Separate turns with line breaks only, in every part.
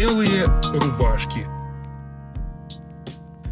Белые рубашки.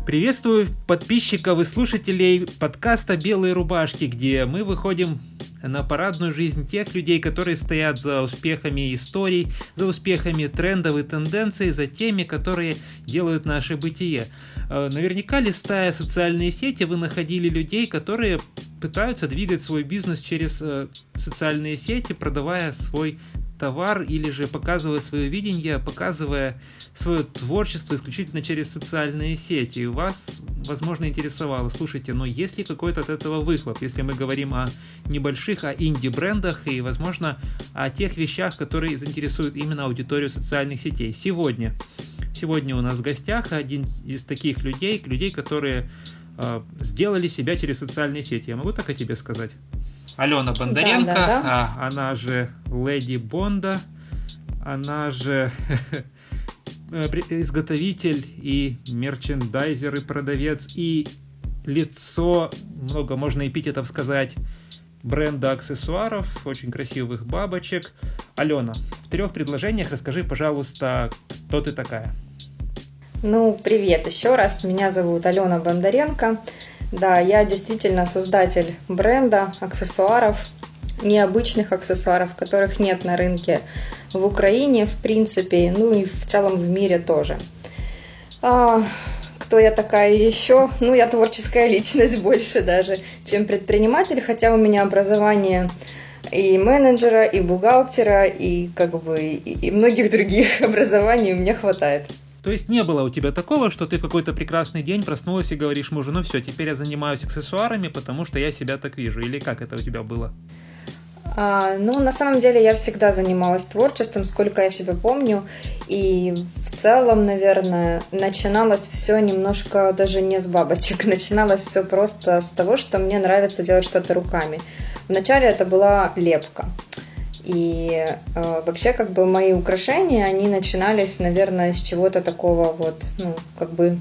Приветствую подписчиков и слушателей подкаста «Белые рубашки», где мы выходим на парадную жизнь тех людей, которые стоят за успехами историй, за успехами трендов и тенденций, за теми, которые делают наше бытие. Э, наверняка, листая социальные сети, вы находили людей, которые пытаются двигать свой бизнес через э, социальные сети, продавая свой товар или же показывая свое видение, показывая свое творчество исключительно через социальные сети. Вас, возможно, интересовало, слушайте, но есть ли какой-то от этого выхлоп, если мы говорим о небольших, о инди-брендах и, возможно, о тех вещах, которые заинтересуют именно аудиторию социальных сетей. Сегодня, сегодня у нас в гостях один из таких людей, людей, которые э, сделали себя через социальные сети. Я могу так о тебе сказать? Алена Бондаренко, да, да, да. А, она же Леди Бонда, она же изготовитель и мерчендайзер и продавец и лицо, много можно эпитетов сказать, бренда аксессуаров, очень красивых бабочек. Алена, в трех предложениях расскажи, пожалуйста, кто ты такая?
Ну, привет еще раз. Меня зовут Алена Бондаренко. Да, я действительно создатель бренда аксессуаров, необычных аксессуаров, которых нет на рынке в Украине, в принципе, ну и в целом в мире тоже. А, кто я такая еще? Ну, я творческая личность больше даже, чем предприниматель, хотя у меня образование и менеджера, и бухгалтера, и как бы и многих других образований у меня хватает.
То есть не было у тебя такого, что ты в какой-то прекрасный день проснулась и говоришь мужу, ну все, теперь я занимаюсь аксессуарами, потому что я себя так вижу. Или как это у тебя было?
А, ну, на самом деле я всегда занималась творчеством, сколько я себя помню. И в целом, наверное, начиналось все немножко даже не с бабочек. Начиналось все просто с того, что мне нравится делать что-то руками. Вначале это была лепка. И э, вообще, как бы мои украшения, они начинались, наверное, с чего-то такого вот, ну, как бы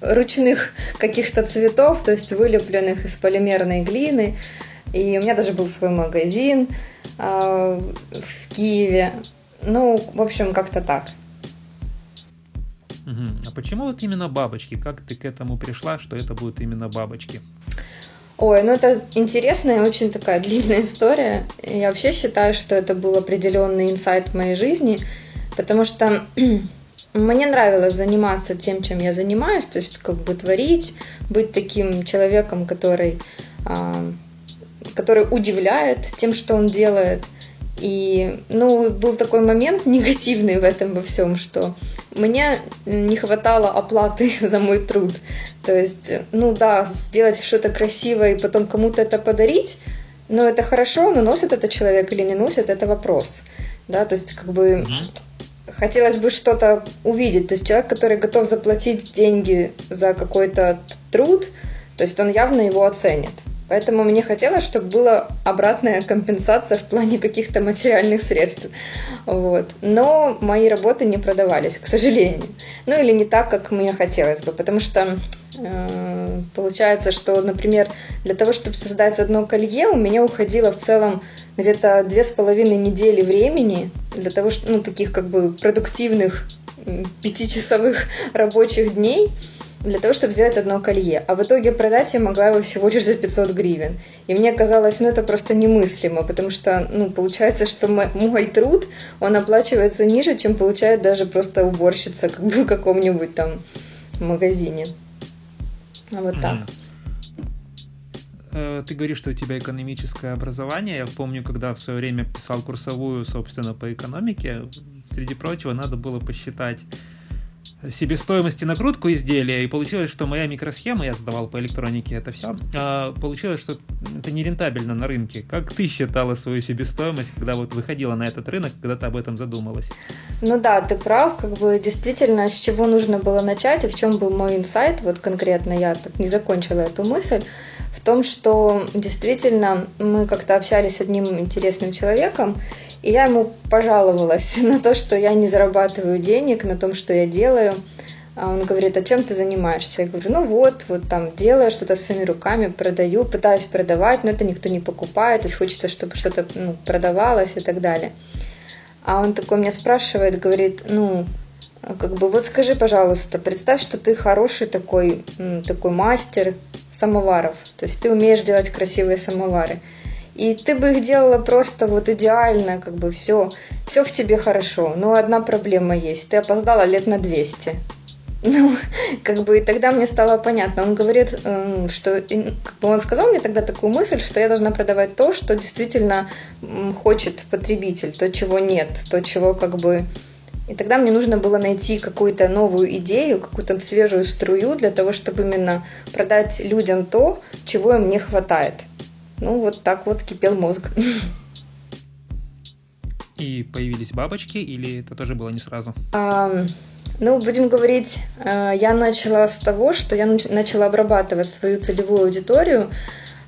ручных каких-то цветов, то есть вылепленных из полимерной глины. И у меня даже был свой магазин э, в Киеве. Ну, в общем, как-то так.
А почему вот именно бабочки? Как ты к этому пришла, что это будут именно бабочки?
Ой, ну это интересная, очень такая длинная история. Я вообще считаю, что это был определенный инсайт в моей жизни, потому что мне нравилось заниматься тем, чем я занимаюсь, то есть как бы творить, быть таким человеком, который, а, который удивляет тем, что он делает. И, ну, был такой момент негативный в этом во всем, что мне не хватало оплаты за мой труд. То есть, ну да, сделать что-то красивое и потом кому-то это подарить, но это хорошо, но носит это человек или не носит, это вопрос. Да, то есть, как бы хотелось бы что-то увидеть. То есть человек, который готов заплатить деньги за какой-то труд, то есть он явно его оценит. Поэтому мне хотелось, чтобы была обратная компенсация в плане каких-то материальных средств. Вот. Но мои работы не продавались, к сожалению. Ну или не так, как мне хотелось бы. Потому что э, получается, что, например, для того, чтобы создать одно колье, у меня уходило в целом где-то две с половиной недели времени для того, что, ну, таких как бы продуктивных пятичасовых рабочих дней – для того, чтобы сделать одно колье. А в итоге продать я могла его всего лишь за 500 гривен. И мне казалось, ну это просто немыслимо, потому что, ну, получается, что мой, труд, он оплачивается ниже, чем получает даже просто уборщица как бы в каком-нибудь там магазине. А вот так.
Э, ты говоришь, что у тебя экономическое образование. Я помню, когда в свое время писал курсовую, собственно, по экономике, среди прочего, надо было посчитать себестоимости накрутку изделия, и получилось, что моя микросхема, я сдавал по электронике это все, а получилось, что это нерентабельно на рынке. Как ты считала свою себестоимость, когда вот выходила на этот рынок, когда ты об этом задумалась?
Ну да, ты прав, как бы действительно, с чего нужно было начать, и в чем был мой инсайт, вот конкретно я так не закончила эту мысль, в том, что действительно мы как-то общались с одним интересным человеком, и я ему пожаловалась на то, что я не зарабатываю денег на том, что я делаю. А он говорит, а чем ты занимаешься? Я говорю, ну вот, вот там делаю что-то своими руками, продаю, пытаюсь продавать, но это никто не покупает, то есть хочется, чтобы что-то ну, продавалось и так далее. А он такой меня спрашивает, говорит, ну, как бы вот скажи, пожалуйста, представь, что ты хороший такой, такой мастер самоваров, то есть ты умеешь делать красивые самовары. И ты бы их делала просто вот идеально, как бы все, все в тебе хорошо. Но одна проблема есть. Ты опоздала лет на 200. Ну, как бы и тогда мне стало понятно. Он говорит, эм, что как бы он сказал мне тогда такую мысль, что я должна продавать то, что действительно хочет потребитель, то, чего нет, то, чего как бы и тогда мне нужно было найти какую-то новую идею, какую-то свежую струю для того, чтобы именно продать людям то, чего им не хватает. Ну, вот так вот кипел мозг.
И появились бабочки, или это тоже было не сразу?
А, ну, будем говорить, а, я начала с того, что я начала обрабатывать свою целевую аудиторию.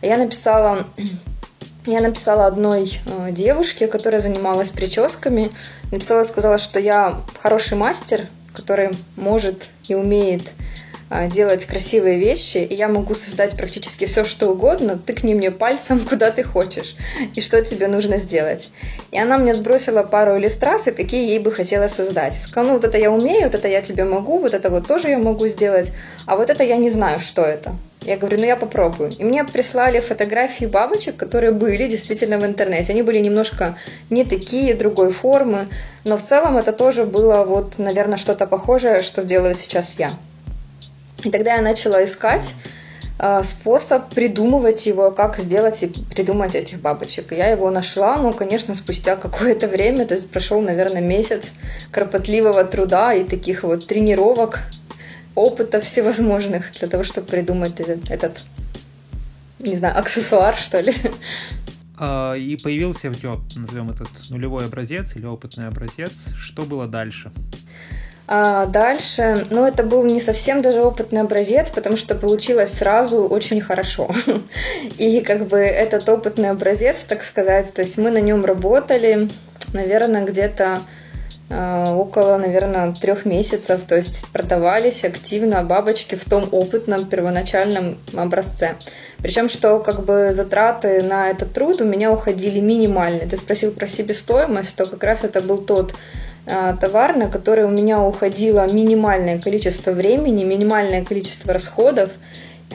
Я написала я написала одной а, девушке, которая занималась прическами, написала, сказала, что я хороший мастер, который может и умеет делать красивые вещи, и я могу создать практически все, что угодно, тыкни мне пальцем, куда ты хочешь, и что тебе нужно сделать. И она мне сбросила пару иллюстраций, какие ей бы хотела создать. Сказала, ну вот это я умею, вот это я тебе могу, вот это вот тоже я могу сделать, а вот это я не знаю, что это. Я говорю, ну я попробую. И мне прислали фотографии бабочек, которые были действительно в интернете. Они были немножко не такие, другой формы, но в целом это тоже было вот, наверное, что-то похожее, что делаю сейчас я. И тогда я начала искать э, способ придумывать его, как сделать и придумать этих бабочек. Я его нашла, ну, конечно, спустя какое-то время, то есть прошел, наверное, месяц кропотливого труда и таких вот тренировок, опыта всевозможных для того, чтобы придумать этот, этот не знаю, аксессуар, что ли.
А, и появился в тебя, назовем этот нулевой образец или опытный образец. Что было дальше?
А дальше, ну, это был не совсем даже опытный образец, потому что получилось сразу очень хорошо. И как бы этот опытный образец, так сказать, то есть мы на нем работали, наверное, где-то а, около, наверное, трех месяцев, то есть продавались активно бабочки в том опытном первоначальном образце. Причем, что как бы затраты на этот труд у меня уходили минимальные. Ты спросил про себестоимость, то как раз это был тот товар, на который у меня уходило минимальное количество времени, минимальное количество расходов,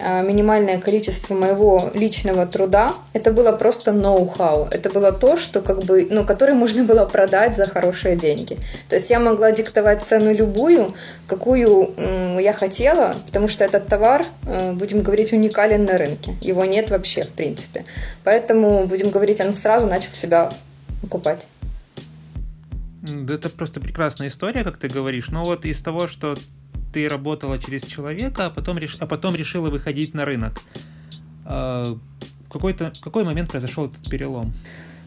а, минимальное количество моего личного труда. Это было просто ноу-хау. Это было то, что как бы, ну, которое можно было продать за хорошие деньги. То есть я могла диктовать цену любую, какую я хотела, потому что этот товар, э, будем говорить, уникален на рынке. Его нет вообще, в принципе. Поэтому, будем говорить, он сразу начал себя покупать.
Это просто прекрасная история, как ты говоришь. Но вот из того, что ты работала через человека, а потом, реш... а потом решила выходить на рынок. А, какой-то, какой момент произошел этот перелом?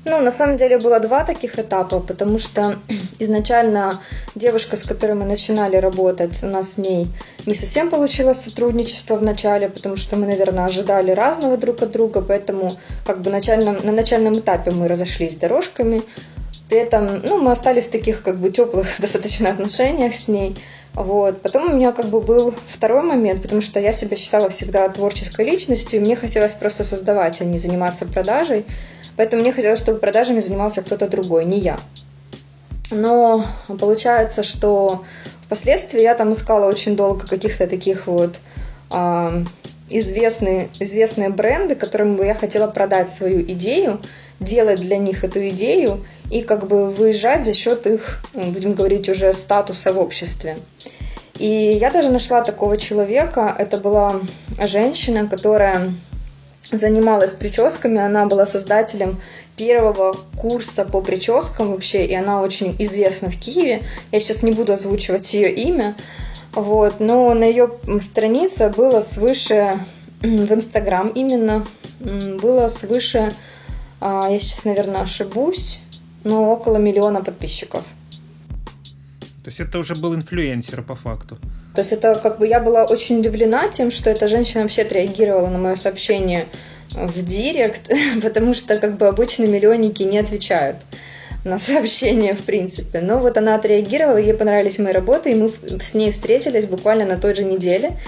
Ну, на самом деле было два таких этапа, потому что изначально девушка, с которой мы начинали работать, у нас с ней не совсем получилось сотрудничество в начале, потому что мы, наверное, ожидали разного друг от друга, поэтому как бы начальном, на начальном этапе мы разошлись дорожками. При этом, ну, мы остались в таких как бы теплых достаточно отношениях с ней. Вот. Потом у меня как бы был второй момент, потому что я себя считала всегда творческой личностью, и мне хотелось просто создавать, а не заниматься продажей. Поэтому мне хотелось, чтобы продажами занимался кто-то другой, не я. Но получается, что впоследствии я там искала очень долго каких-то таких вот э, известные, известные бренды, которым бы я хотела продать свою идею, делать для них эту идею и как бы выезжать за счет их, будем говорить, уже статуса в обществе. И я даже нашла такого человека, это была женщина, которая занималась прическами, она была создателем первого курса по прическам вообще, и она очень известна в Киеве. Я сейчас не буду озвучивать ее имя, вот, но на ее странице было свыше, в Инстаграм именно, было свыше, я сейчас, наверное, ошибусь, но около миллиона подписчиков.
То есть это уже был инфлюенсер по факту.
То есть это как бы я была очень удивлена тем, что эта женщина вообще отреагировала на мое сообщение в директ, потому что как бы обычно миллионники не отвечают на сообщения в принципе. Но вот она отреагировала, ей понравились мои работы, и мы с ней встретились буквально на той же неделе.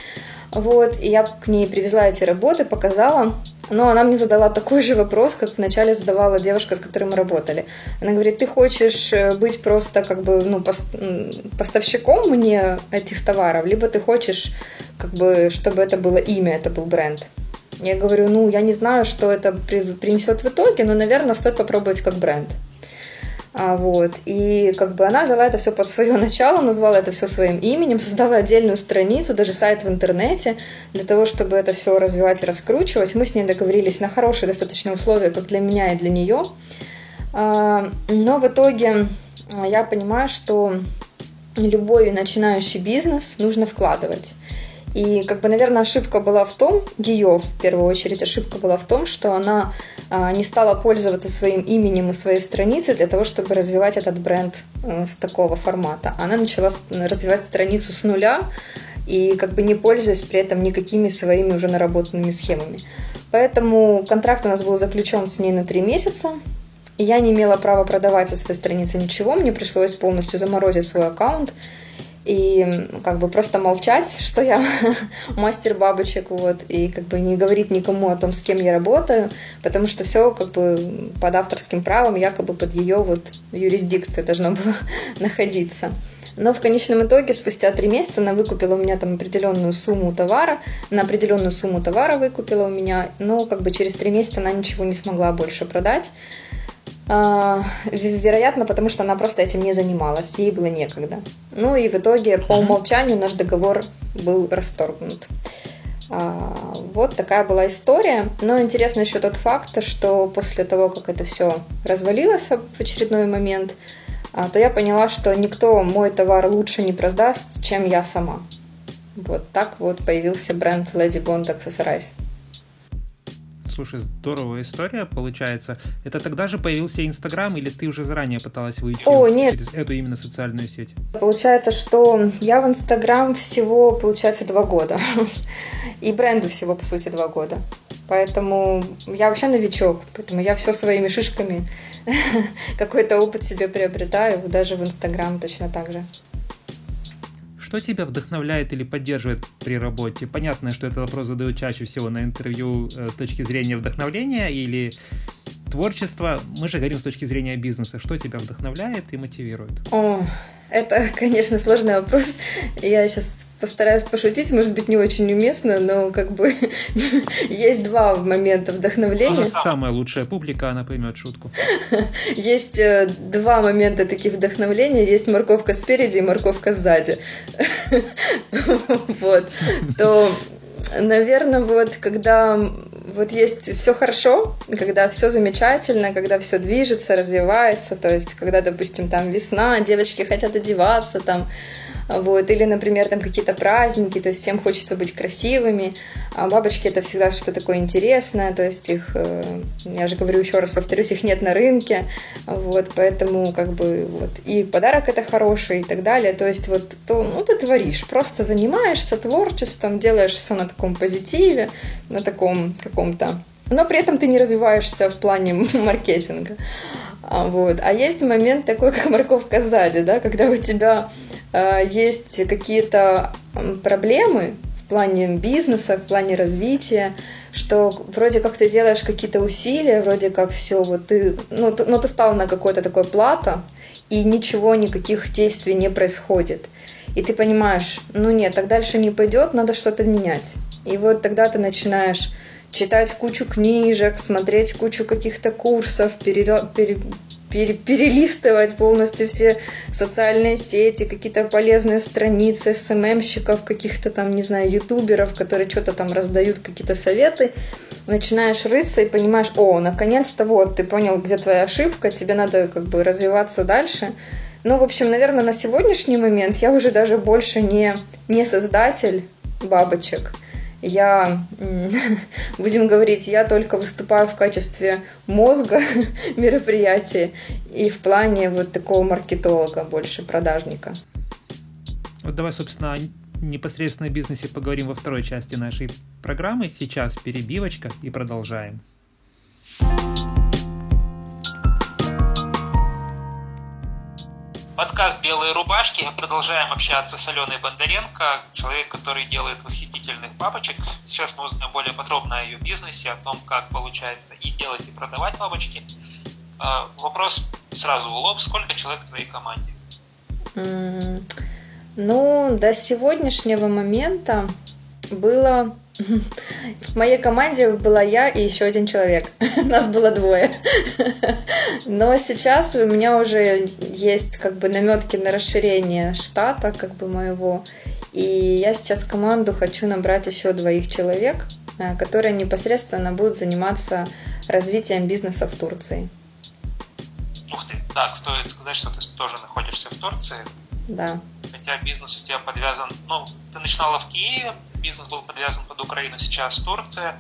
Вот, и я к ней привезла эти работы, показала. Но она мне задала такой же вопрос, как вначале задавала девушка, с которой мы работали. Она говорит, ты хочешь э, быть просто как бы ну, поставщиком мне этих товаров, либо ты хочешь, как бы, чтобы это было имя, это был бренд. Я говорю, ну, я не знаю, что это принесет в итоге, но, наверное, стоит попробовать как бренд. А, вот. И как бы она взяла это все под свое начало, назвала это все своим именем, создала отдельную страницу, даже сайт в интернете, для того, чтобы это все развивать и раскручивать. Мы с ней договорились на хорошие достаточно условия, как для меня и для нее. А, но в итоге а, я понимаю, что любой начинающий бизнес нужно вкладывать. И, как бы, наверное, ошибка была в том, ее в первую очередь ошибка была в том, что она а, не стала пользоваться своим именем и своей страницей для того, чтобы развивать этот бренд а, с такого формата. Она начала развивать страницу с нуля и как бы не пользуясь при этом никакими своими уже наработанными схемами. Поэтому контракт у нас был заключен с ней на три месяца. Я не имела права продавать со своей страницы ничего, мне пришлось полностью заморозить свой аккаунт и как бы просто молчать, что я мастер бабочек, вот, и как бы не говорить никому о том, с кем я работаю, потому что все как бы под авторским правом, якобы под ее вот юрисдикцией должно было находиться. Но в конечном итоге, спустя три месяца, она выкупила у меня там определенную сумму товара, на определенную сумму товара выкупила у меня, но как бы через три месяца она ничего не смогла больше продать. А, вероятно, потому что она просто этим не занималась, ей было некогда. Ну и в итоге по умолчанию наш договор был расторгнут. А, вот такая была история. Но интересно еще тот факт, что после того, как это все развалилось в очередной момент, а, то я поняла, что никто мой товар лучше не продаст, чем я сама. Вот так вот появился бренд Lady Bond Accessorize.
Слушай, здоровая история получается. Это тогда же появился Инстаграм, или ты уже заранее пыталась выйти
О, нет.
через эту именно социальную сеть?
Получается, что я в Инстаграм всего, получается, два года. И бренду всего, по сути, два года. Поэтому я вообще новичок, поэтому я все своими шишками какой-то опыт себе приобретаю, даже в Инстаграм точно так же.
Что тебя вдохновляет или поддерживает при работе? Понятно, что этот вопрос задают чаще всего на интервью э, с точки зрения вдохновления или творчества. Мы же говорим с точки зрения бизнеса. Что тебя вдохновляет и мотивирует?
О, это, конечно, сложный вопрос. Я сейчас постараюсь пошутить, может быть, не очень уместно, но как бы есть два момента вдохновления. Тоже
самая лучшая публика, она поймет шутку.
Есть э, два момента таких вдохновления. Есть морковка спереди и морковка сзади. Вот. То, наверное, вот когда вот есть все хорошо, когда все замечательно, когда все движется, развивается, то есть когда, допустим, там весна, девочки хотят одеваться, там вот, или, например, там какие-то праздники, то есть всем хочется быть красивыми, а бабочки это всегда что-то такое интересное, то есть их, э, я же говорю еще раз, повторюсь, их нет на рынке, вот, поэтому как бы вот, и подарок это хороший и так далее, то есть вот, то, ну, ты творишь, просто занимаешься творчеством, делаешь все на таком позитиве, на таком каком-то но при этом ты не развиваешься в плане маркетинга. А, вот. А есть момент такой, как морковка сзади, да, когда у тебя Э, есть какие-то проблемы в плане бизнеса, в плане развития, что вроде как ты делаешь какие-то усилия, вроде как все, вот ты, ну, ты, ну, ты стал на какое-то такое плато, и ничего, никаких действий не происходит. И ты понимаешь, ну нет, так дальше не пойдет, надо что-то менять. И вот тогда ты начинаешь читать кучу книжек, смотреть кучу каких-то курсов, пере, пере, пере, перелистывать полностью все социальные сети, какие-то полезные страницы СММщиков, каких-то там, не знаю, ютуберов, которые что-то там раздают, какие-то советы. Начинаешь рыться и понимаешь, о, наконец-то вот, ты понял, где твоя ошибка, тебе надо как бы развиваться дальше. Ну, в общем, наверное, на сегодняшний момент я уже даже больше не, не создатель бабочек – я, будем говорить, я только выступаю в качестве мозга мероприятия и в плане вот такого маркетолога больше, продажника.
Вот давай, собственно, о непосредственно бизнесе поговорим во второй части нашей программы. Сейчас перебивочка и продолжаем. Подкаст «Белые рубашки». Продолжаем общаться с Аленой Бондаренко, человек, который делает восхитительных папочек. Сейчас мы узнаем более подробно о ее бизнесе, о том, как получается и делать, и продавать папочки. А, вопрос сразу в лоб. Сколько человек в твоей команде?
Ну, до сегодняшнего момента было в моей команде была я и еще один человек. Нас было двое. Но сейчас у меня уже есть как бы наметки на расширение штата как бы моего. И я сейчас команду хочу набрать еще двоих человек, э, которые непосредственно будут заниматься развитием бизнеса в Турции.
Ух ты, так, стоит сказать, что ты тоже находишься в Турции.
Да.
Хотя бизнес у тебя подвязан, ну, ты начинала в Киеве, бизнес был подвязан под Украину, сейчас Турция.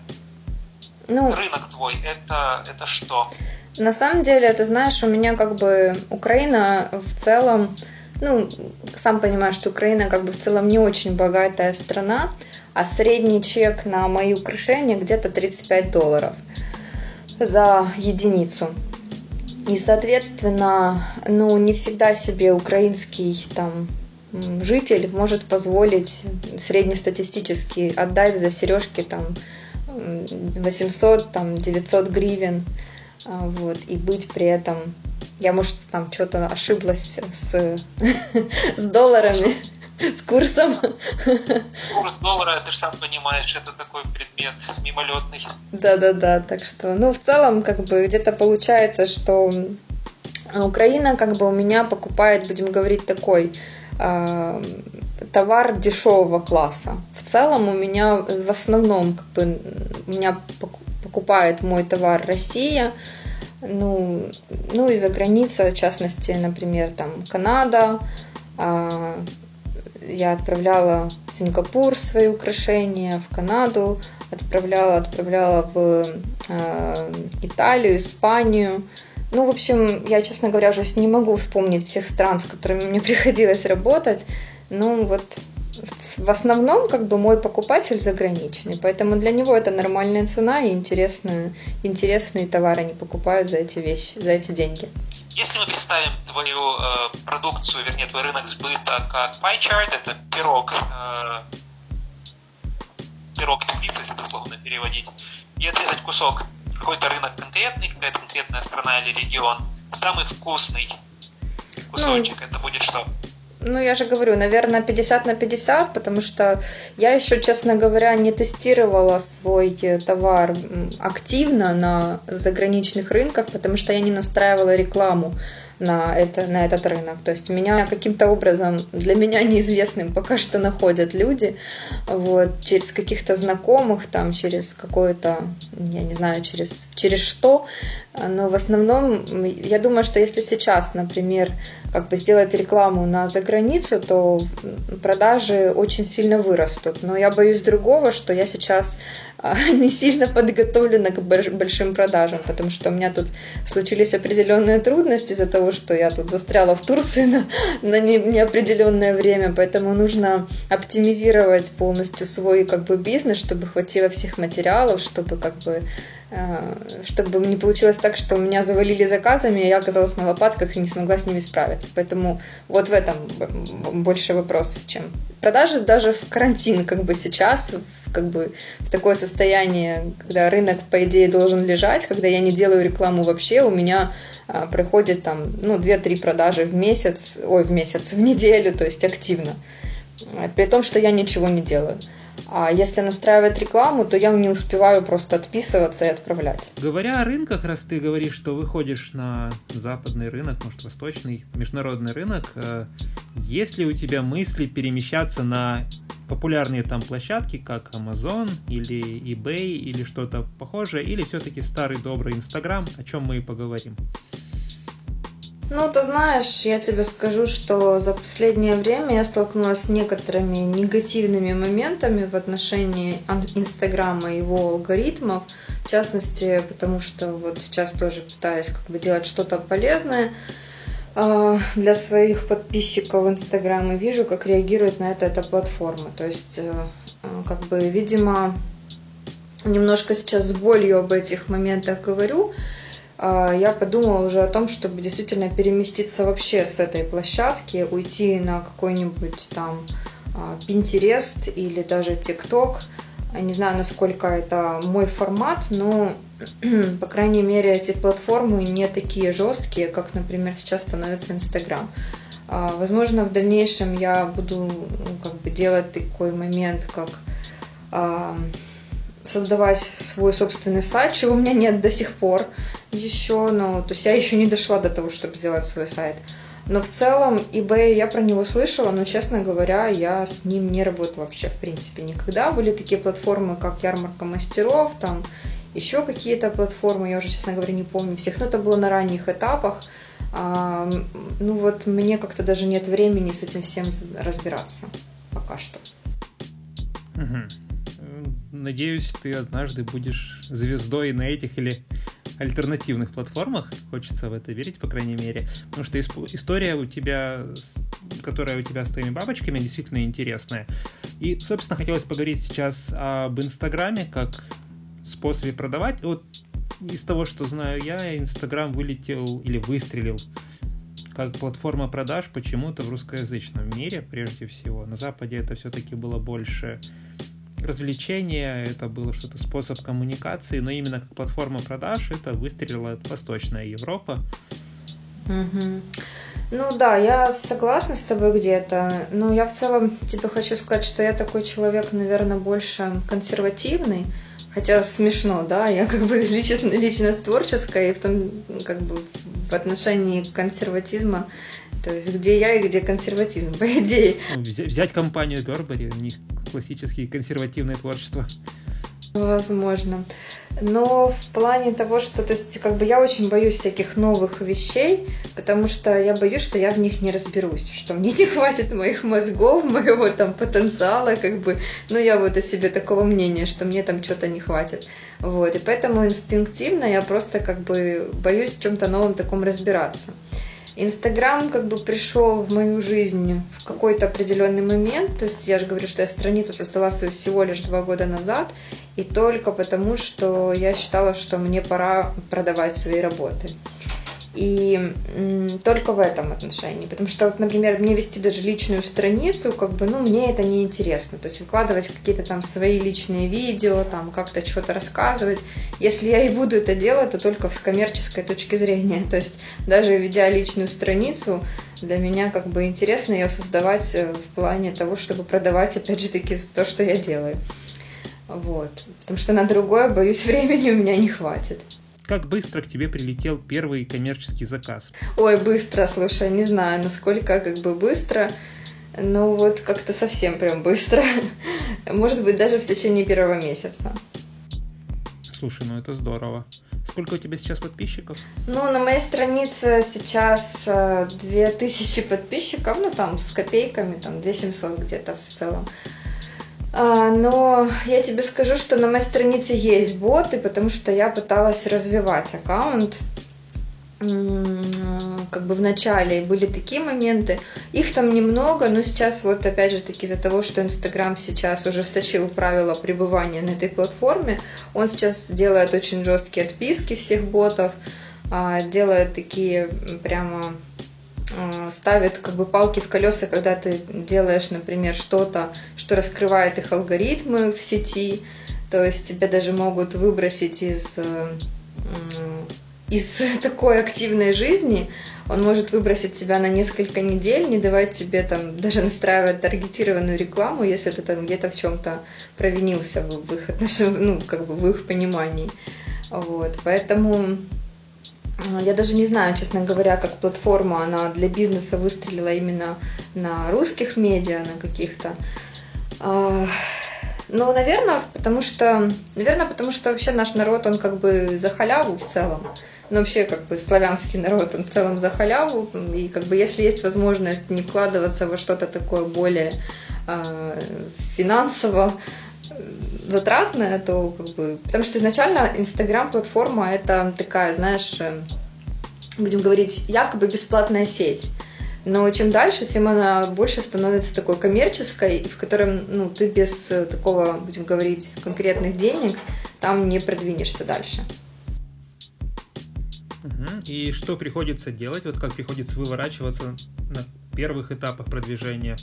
Ну, Рынок твой, это, это что?
На самом деле, ты знаешь, у меня как бы Украина в целом, ну, сам понимаешь, что Украина как бы в целом не очень богатая страна, а средний чек на мои украшения где-то 35 долларов за единицу. И, соответственно, ну, не всегда себе украинский там житель может позволить среднестатистически отдать за сережки там 800, там 900 гривен, а, вот, и быть при этом, я, может, там что-то ошиблась с, с долларами, с курсом.
Курс доллара, ты же сам понимаешь, это такой предмет мимолетный.
Да-да-да, так что, ну, в целом, как бы, где-то получается, что Украина, как бы, у меня покупает, будем говорить, такой Э, товар дешевого класса. В целом у меня в основном как бы у меня покупает мой товар Россия, ну, ну и за граница, в частности, например, там Канада, э, я отправляла в Сингапур свои украшения, в Канаду отправляла, отправляла в э, Италию, Испанию, ну, в общем, я, честно говоря, уже не могу вспомнить всех стран, с которыми мне приходилось работать. Ну, вот в основном как бы мой покупатель заграничный, поэтому для него это нормальная цена и интересные, интересные товары они покупают за эти вещи, за эти деньги.
Если мы представим твою э, продукцию, вернее, твой рынок сбыта как pie chart, это пирог, э, пирог таблицы, если дословно переводить, и отрезать кусок какой-то рынок конкретный, какая-то конкретная страна или регион, самый вкусный кусочек, ну, это будет что?
Ну, я же говорю, наверное, 50 на 50, потому что я еще, честно говоря, не тестировала свой э, товар активно на заграничных рынках, потому что я не настраивала рекламу на, это, на этот рынок. То есть меня каким-то образом, для меня неизвестным пока что находят люди, вот, через каких-то знакомых, там, через какое-то, я не знаю, через, через что, но в основном я думаю, что если сейчас, например, как бы сделать рекламу на заграницу, то продажи очень сильно вырастут. Но я боюсь другого, что я сейчас а, не сильно подготовлена к большим продажам, потому что у меня тут случились определенные трудности из-за того, что я тут застряла в Турции на, на неопределенное время, поэтому нужно оптимизировать полностью свой как бы бизнес, чтобы хватило всех материалов, чтобы как бы чтобы не получилось так, что меня завалили заказами, а я оказалась на лопатках и не смогла с ними справиться. Поэтому вот в этом больше вопрос, чем продажи даже в карантин, как бы сейчас, как бы в такое состояние, когда рынок, по идее, должен лежать, когда я не делаю рекламу вообще, у меня а, там, ну, 2-3 продажи в месяц, ой, в месяц, в неделю, то есть активно. При том, что я ничего не делаю. А если настраивать рекламу, то я не успеваю просто отписываться и отправлять.
Говоря о рынках, раз ты говоришь, что выходишь на западный рынок, может, восточный, международный рынок, э, есть ли у тебя мысли перемещаться на популярные там площадки, как Amazon или eBay или что-то похожее, или все-таки старый добрый Instagram, о чем мы и поговорим?
Ну, ты знаешь, я тебе скажу, что за последнее время я столкнулась с некоторыми негативными моментами в отношении Инстаграма и его алгоритмов. В частности, потому что вот сейчас тоже пытаюсь как бы делать что-то полезное а, для своих подписчиков в Инстаграм и вижу, как реагирует на это эта платформа. То есть, э, э, как бы, видимо, немножко сейчас с болью об этих моментах говорю, я подумала уже о том, чтобы действительно переместиться вообще с этой площадки, уйти на какой-нибудь там а, Pinterest или даже TikTok. Не знаю, насколько это мой формат, но, по крайней мере, эти платформы не такие жесткие, как, например, сейчас становится Instagram. А, возможно, в дальнейшем я буду ну, как бы делать такой момент, как создавать свой собственный сайт, чего у меня нет до сих пор еще, но то есть я еще не дошла до того, чтобы сделать свой сайт. Но в целом eBay я про него слышала, но, честно говоря, я с ним не работала вообще, в принципе, никогда. Были такие платформы, как Ярмарка мастеров, там еще какие-то платформы, я уже, честно говоря, не помню всех, но это было на ранних этапах. А, ну вот мне как-то даже нет времени с этим всем разбираться пока что.
Угу надеюсь, ты однажды будешь звездой на этих или альтернативных платформах. Хочется в это верить, по крайней мере. Потому что история у тебя, которая у тебя с твоими бабочками, действительно интересная. И, собственно, хотелось поговорить сейчас об Инстаграме, как способе продавать. Вот из того, что знаю я, Инстаграм вылетел или выстрелил как платформа продаж почему-то в русскоязычном мире, прежде всего. На Западе это все-таки было больше развлечение, это было что-то способ коммуникации, но именно как платформа продаж это выстрелила Восточная Европа.
Угу. Ну да, я согласна с тобой где-то, но я в целом тебе хочу сказать, что я такой человек, наверное, больше консервативный, хотя смешно, да, я как бы личность, личность творческая, и в том, как бы в отношении консерватизма то есть где я и где консерватизм, по идее.
Ну, взять компанию Бербери, у них классические консервативное творчество.
Возможно. Но в плане того, что, то есть, как бы я очень боюсь всяких новых вещей, потому что я боюсь, что я в них не разберусь, что мне не хватит моих мозгов, моего там потенциала, как бы, ну, я вот о себе такого мнения, что мне там что-то не хватит. Вот, и поэтому инстинктивно я просто как бы боюсь в чем-то новом таком разбираться. Инстаграм как бы пришел в мою жизнь в какой-то определенный момент. То есть я же говорю, что я страницу создала всего лишь два года назад. И только потому, что я считала, что мне пора продавать свои работы. И только в этом отношении. Потому что, вот, например, мне вести даже личную страницу, как бы, ну, мне это не интересно. То есть выкладывать какие-то там свои личные видео, там как-то что-то рассказывать. Если я и буду это делать, то только с коммерческой точки зрения. То есть даже ведя личную страницу, для меня как бы интересно ее создавать э, в плане того, чтобы продавать, опять же таки, то, что я делаю. Вот. Потому что на другое, боюсь, времени у меня не хватит.
Как быстро к тебе прилетел первый коммерческий заказ?
Ой, быстро, слушай, не знаю, насколько как бы быстро. Ну вот как-то совсем прям быстро. Может быть, даже в течение первого месяца.
Слушай, ну это здорово. Сколько у тебя сейчас подписчиков?
Ну, на моей странице сейчас 2000 э, подписчиков, ну там с копейками, там 2700 где-то в целом. А, но я тебе скажу, что на моей странице есть боты, потому что я пыталась развивать аккаунт. Как бы в начале были такие моменты. Их там немного, но сейчас вот опять же таки из-за того, что Инстаграм сейчас ужесточил правила пребывания на этой платформе, он сейчас делает очень жесткие отписки всех ботов, а, делает такие прямо ставит как бы палки в колеса, когда ты делаешь, например, что-то, что раскрывает их алгоритмы в сети, то есть тебя даже могут выбросить из э, из такой активной жизни, он может выбросить тебя на несколько недель, не давать тебе там даже настраивать таргетированную рекламу, если ты там где-то в чем-то провинился в их ну, как бы в их понимании. Вот, поэтому я даже не знаю, честно говоря, как платформа она для бизнеса выстрелила именно на русских медиа, на каких-то. А, ну, наверное, потому что, наверное, потому что вообще наш народ, он как бы за халяву в целом. Ну, вообще, как бы, славянский народ, он в целом за халяву. И, как бы, если есть возможность не вкладываться во что-то такое более э, финансово, затратная, то как бы... Потому что изначально Инстаграм-платформа это такая, знаешь, э, будем говорить, якобы бесплатная сеть. Но чем дальше, тем она больше становится такой коммерческой, в котором ну, ты без э, такого, будем говорить, конкретных денег там не продвинешься дальше.
Угу. И что приходится делать? Вот как приходится выворачиваться на первых этапах продвижения?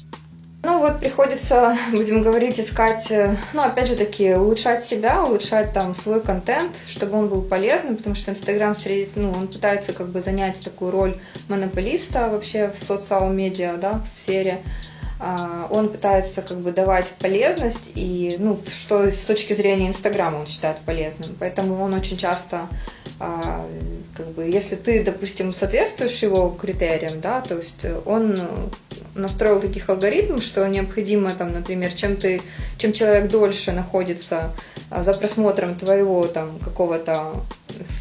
Ну вот приходится, будем говорить, искать, э, ну опять же таки, улучшать себя, улучшать там свой контент, чтобы он был полезным, потому что Инстаграм, ну, он пытается как бы занять такую роль монополиста вообще в социал медиа, да, в сфере. А, он пытается как бы давать полезность и ну что с точки зрения Инстаграма он считает полезным, поэтому он очень часто а, как бы если ты допустим соответствуешь его критериям, да, то есть он настроил таких алгоритмов, что необходимо там, например, чем ты, чем человек дольше находится а, за просмотром твоего там какого-то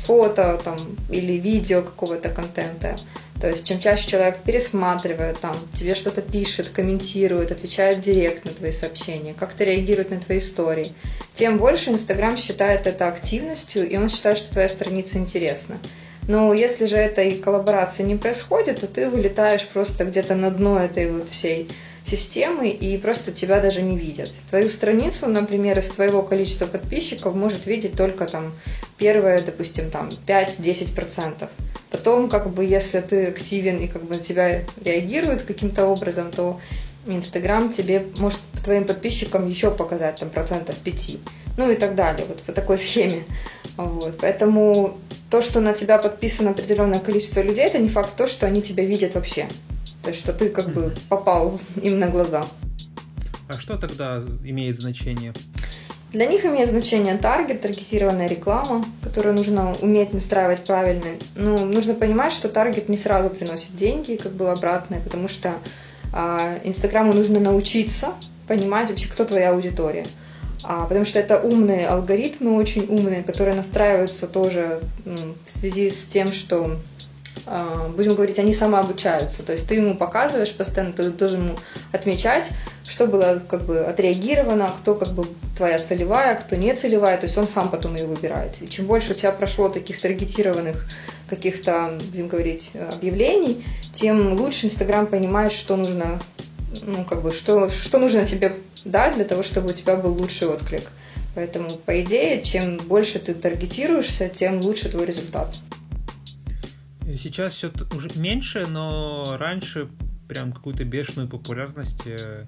фото там или видео какого-то контента, то есть чем чаще человек пересматривает, там, тебе что-то пишет, комментирует, отвечает директ на твои сообщения, как-то реагирует на твои истории, тем больше Инстаграм считает это активностью, и он считает, что твоя страница интересна. Но если же этой коллаборации не происходит, то ты вылетаешь просто где-то на дно этой вот всей системы и просто тебя даже не видят. Твою страницу, например, из твоего количества подписчиков может видеть только там первые, допустим, там 5-10%. Потом, как бы, если ты активен и как бы тебя реагируют каким-то образом, то Инстаграм тебе может твоим подписчикам еще показать там процентов 5. Ну и так далее, вот по такой схеме. Вот. Поэтому то, что на тебя подписано определенное количество людей, это не факт то, что они тебя видят вообще. То есть, что ты как бы попал им на глаза.
А что тогда имеет значение?
Для них имеет значение таргет, таргетированная реклама, которую нужно уметь настраивать правильно. Ну, нужно понимать, что таргет не сразу приносит деньги, как бы обратные, потому что а, Инстаграму нужно научиться понимать вообще, кто твоя аудитория. А, потому что это умные алгоритмы, очень умные, которые настраиваются тоже в связи с тем, что а, будем говорить, они самообучаются. То есть ты ему показываешь постоянно, ты должен ему отмечать, что было как бы отреагировано, кто как бы твоя целевая, кто не целевая, то есть он сам потом ее выбирает. И чем больше у тебя прошло таких таргетированных каких-то, будем говорить, объявлений, тем лучше Инстаграм понимает, что нужно, ну, как бы, что, что нужно тебе дать для того, чтобы у тебя был лучший отклик. Поэтому, по идее, чем больше ты таргетируешься, тем лучше твой результат.
Сейчас все уже меньше, но раньше прям какую-то бешеную популярность э,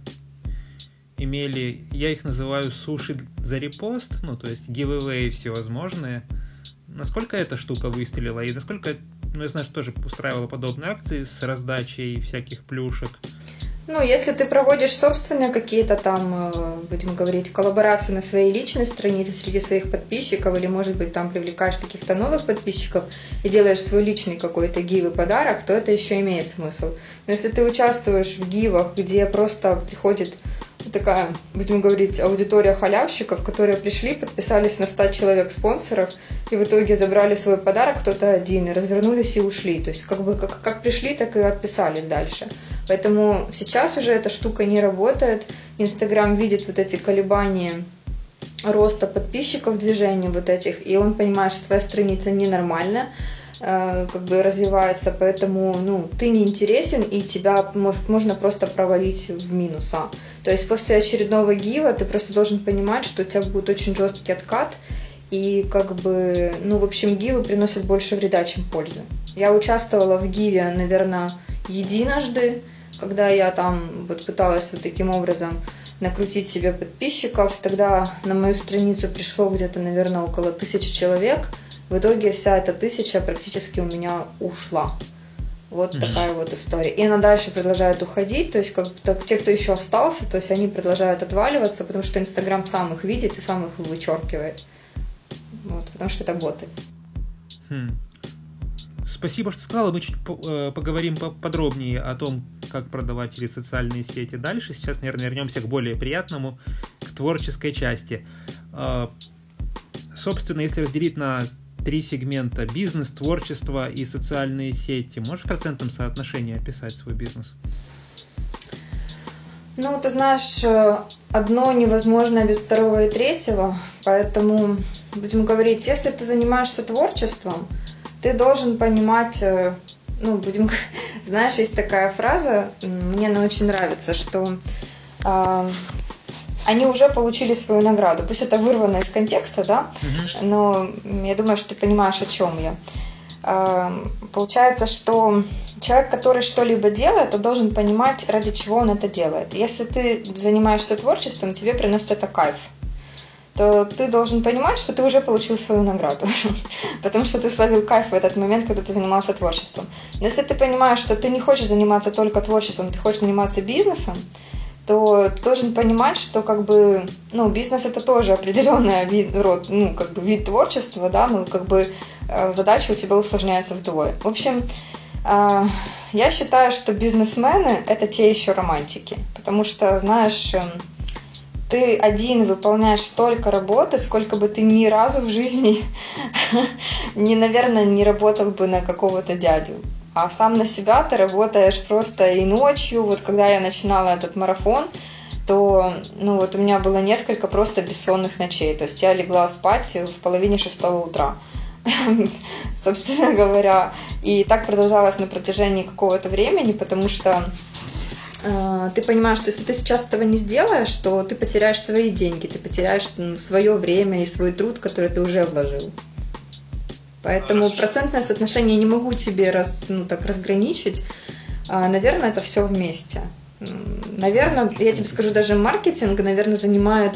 имели, я их называю суши за репост, ну, то есть giveaway всевозможные. Насколько эта штука выстрелила и насколько, ну, я знаю, что тоже устраивала подобные акции с раздачей всяких плюшек.
Ну, если ты проводишь собственные какие-то там, э, будем говорить, коллаборации на своей личной странице среди своих подписчиков, или, может быть, там привлекаешь каких-то новых подписчиков и делаешь свой личный какой-то гив и подарок, то это еще имеет смысл. Но если ты участвуешь в гивах, где просто приходит такая, будем говорить, аудитория халявщиков, которые пришли, подписались на 100 человек спонсоров, и в итоге забрали свой подарок кто-то один, и развернулись и ушли. То есть как бы как, как пришли, так и отписались дальше. Поэтому сейчас уже эта штука не работает. Инстаграм видит вот эти колебания роста подписчиков движения вот этих, и он понимает, что твоя страница ненормальная, э, как бы развивается, поэтому ну, ты не интересен, и тебя может, можно просто провалить в минуса. То есть после очередного гива ты просто должен понимать, что у тебя будет очень жесткий откат, и как бы, ну, в общем, гивы приносят больше вреда, чем пользы. Я участвовала в гиве, наверное, единожды, когда я там вот пыталась вот таким образом накрутить себе подписчиков, тогда на мою страницу пришло где-то, наверное, около тысячи человек. В итоге вся эта тысяча практически у меня ушла. Вот mm-hmm. такая вот история. И она дальше продолжает уходить, то есть как так, те, кто еще остался, то есть они продолжают отваливаться, потому что Инстаграм сам их видит и сам их вычеркивает. Вот, потому что это боты.
Хм. Спасибо, что сказала. Мы чуть э, поговорим подробнее о том, как продавать через социальные сети дальше. Сейчас, наверное, вернемся к более приятному, к творческой части. А, собственно, если разделить на три сегмента – бизнес, творчество и социальные сети, можешь в процентном соотношении описать свой бизнес?
Ну, ты знаешь, э, одно невозможно без второго и третьего, поэтому будем говорить, если ты занимаешься творчеством, ты должен понимать э, ну, будем, знаешь, есть такая фраза, мне она очень нравится, что э, они уже получили свою награду. Пусть это вырвано из контекста, да, но я думаю, что ты понимаешь, о чем я. получается, что человек, который что-либо делает, он должен понимать, ради чего он это делает. Если ты занимаешься творчеством, тебе приносит это кайф то ты должен понимать, что ты уже получил свою награду, потому что ты словил кайф в этот момент, когда ты занимался творчеством. Но если ты понимаешь, что ты не хочешь заниматься только творчеством, ты хочешь заниматься бизнесом, то ты должен понимать, что как бы, ну, бизнес это тоже определенный вид, род, ну, как бы вид творчества, да, ну, как бы э, задача у тебя усложняется вдвое. В общем, э, я считаю, что бизнесмены это те еще романтики, потому что, знаешь, эм, ты один выполняешь столько работы, сколько бы ты ни разу в жизни не, наверное, не работал бы на какого-то дядю. А сам на себя ты работаешь просто и ночью. Вот когда я начинала этот марафон, то ну вот у меня было несколько просто бессонных ночей. То есть я легла спать в половине шестого утра собственно говоря. И так продолжалось на протяжении какого-то времени, потому что ты понимаешь, что если ты сейчас этого не сделаешь, то ты потеряешь свои деньги, ты потеряешь ну, свое время и свой труд, который ты уже вложил. Поэтому процентное соотношение не могу тебе раз, ну, так разграничить. А, наверное, это все вместе. Наверное, я тебе скажу, даже маркетинг, наверное, занимает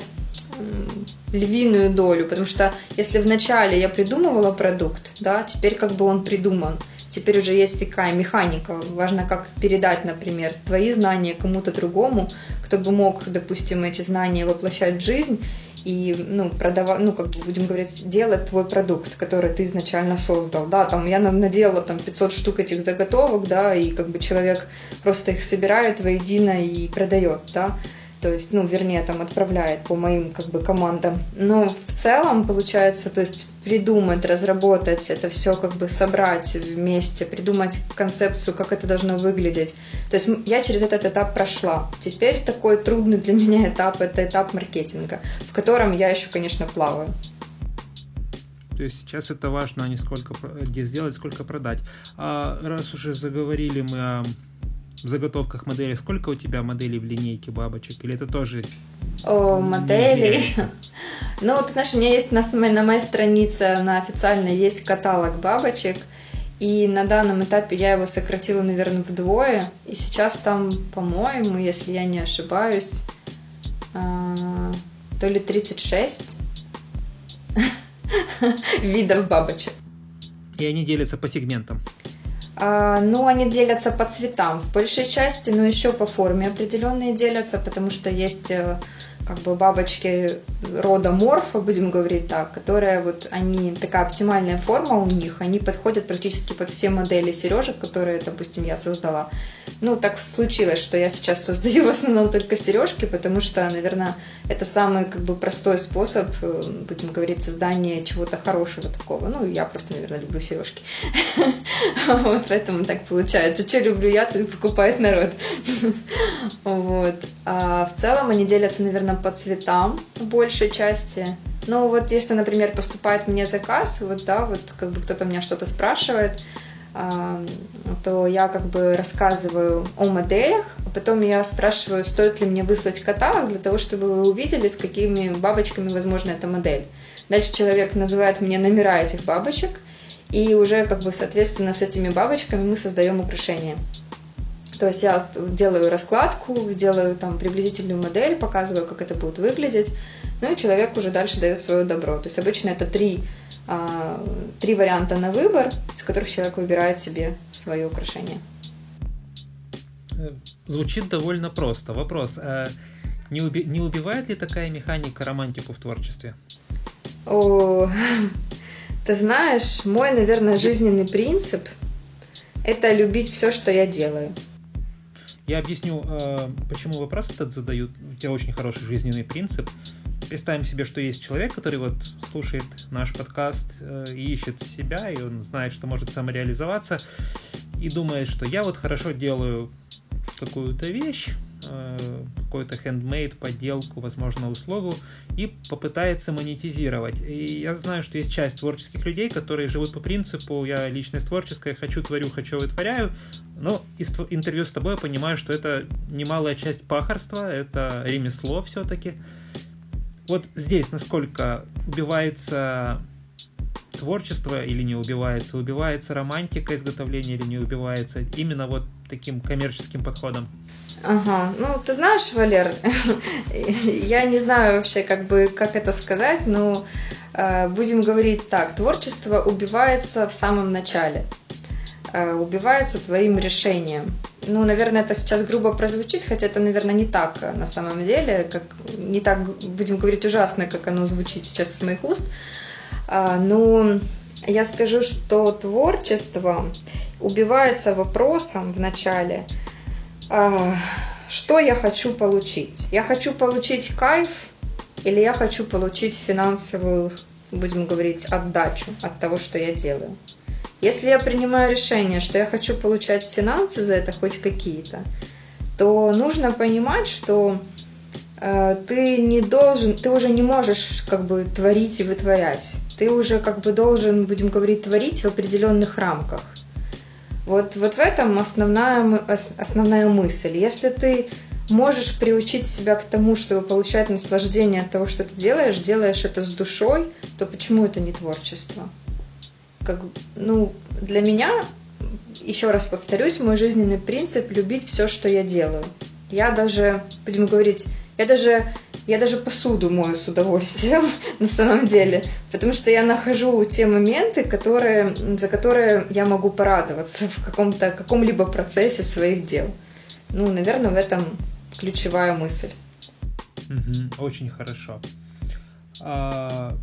львиную долю, потому что если вначале я придумывала продукт, да, теперь как бы он придуман, теперь уже есть такая механика. Важно, как передать, например, твои знания кому-то другому, кто бы мог, допустим, эти знания воплощать в жизнь и, ну, продавать, ну, как бы будем говорить, делать твой продукт, который ты изначально создал. Да, там я наделала там 500 штук этих заготовок, да, и как бы человек просто их собирает воедино и продает, да то есть, ну, вернее, там отправляет по моим как бы командам. Но в целом получается, то есть придумать, разработать это все, как бы собрать вместе, придумать концепцию, как это должно выглядеть. То есть я через этот этап прошла. Теперь такой трудный для меня этап – это этап маркетинга, в котором я еще, конечно, плаваю.
То есть сейчас это важно не сколько где сделать, сколько продать. А раз уже заговорили мы о в заготовках модели. Сколько у тебя моделей в линейке бабочек? Или это тоже
О, модели. Ну, вот знаешь, у меня есть на, на моей странице, на официальной, есть каталог бабочек. И на данном этапе я его сократила, наверное, вдвое. И сейчас там, по-моему, если я не ошибаюсь, а, то ли 36 видов бабочек.
И они делятся по сегментам.
Ну, они делятся по цветам в большей части, но еще по форме определенные делятся, потому что есть э, как бы бабочки рода морфа, будем говорить так, которые вот они, такая оптимальная форма у них, они подходят практически под все модели сережек, которые, допустим, я создала. Ну, так случилось, что я сейчас создаю в основном только сережки, потому что, наверное, это самый как бы простой способ, э, будем говорить, создания чего-то хорошего такого. Ну, я просто, наверное, люблю сережки. Вот, поэтому так получается. Что люблю я, то покупает народ. Вот. А в целом они делятся, наверное, по цветам в большей части. Ну вот если, например, поступает мне заказ, вот да, вот как бы кто-то меня что-то спрашивает, то я как бы рассказываю о моделях, а потом я спрашиваю, стоит ли мне выслать каталог для того, чтобы вы увидели, с какими бабочками возможна эта модель. Дальше человек называет мне номера этих бабочек, и уже как бы соответственно с этими бабочками мы создаем украшение. То есть я делаю раскладку, делаю там приблизительную модель, показываю, как это будет выглядеть, ну и человек уже дальше дает свое добро. То есть обычно это три, а, три варианта на выбор, из которых человек выбирает себе свое украшение.
Э, звучит довольно просто. Вопрос, а не, уби- не убивает ли такая механика романтику в творчестве?
О, ты знаешь, мой, наверное, жизненный принцип – это любить все, что я делаю.
Я объясню, э, почему вопрос этот задают. У тебя очень хороший жизненный принцип. Представим себе, что есть человек, который вот слушает наш подкаст э, и ищет себя, и он знает, что может самореализоваться, и думает, что я вот хорошо делаю какую-то вещь, какой-то handmade, подделку, возможно, услугу и попытается монетизировать. И я знаю, что есть часть творческих людей, которые живут по принципу «я личность творческая, хочу творю, хочу вытворяю», но из интервью с тобой я понимаю, что это немалая часть пахарства, это ремесло все-таки. Вот здесь насколько убивается творчество или не убивается? Убивается романтика изготовления или не убивается? Именно вот таким коммерческим подходом.
Ага, ну ты знаешь, Валер, я не знаю вообще, как бы, как это сказать, но э, будем говорить так, творчество убивается в самом начале, э, убивается твоим решением. Ну, наверное, это сейчас грубо прозвучит, хотя это, наверное, не так э, на самом деле, как не так, будем говорить, ужасно, как оно звучит сейчас из моих уст. А, но я скажу, что творчество убивается вопросом в начале, а, что я хочу получить. Я хочу получить кайф или я хочу получить финансовую, будем говорить, отдачу от того, что я делаю. Если я принимаю решение, что я хочу получать финансы за это хоть какие-то, то нужно понимать, что э, ты не должен, ты уже не можешь как бы творить и вытворять. Ты уже как бы должен, будем говорить, творить в определенных рамках. Вот, вот в этом основная, основная мысль. Если ты можешь приучить себя к тому, чтобы получать наслаждение от того, что ты делаешь, делаешь это с душой, то почему это не творчество? как, ну, для меня, еще раз повторюсь, мой жизненный принцип – любить все, что я делаю. Я даже, будем говорить, я даже, я даже посуду мою с удовольствием на самом деле, потому что я нахожу те моменты, которые, за которые я могу порадоваться в каком-то, каком-либо процессе своих дел. Ну, наверное, в этом ключевая мысль.
Очень хорошо. А,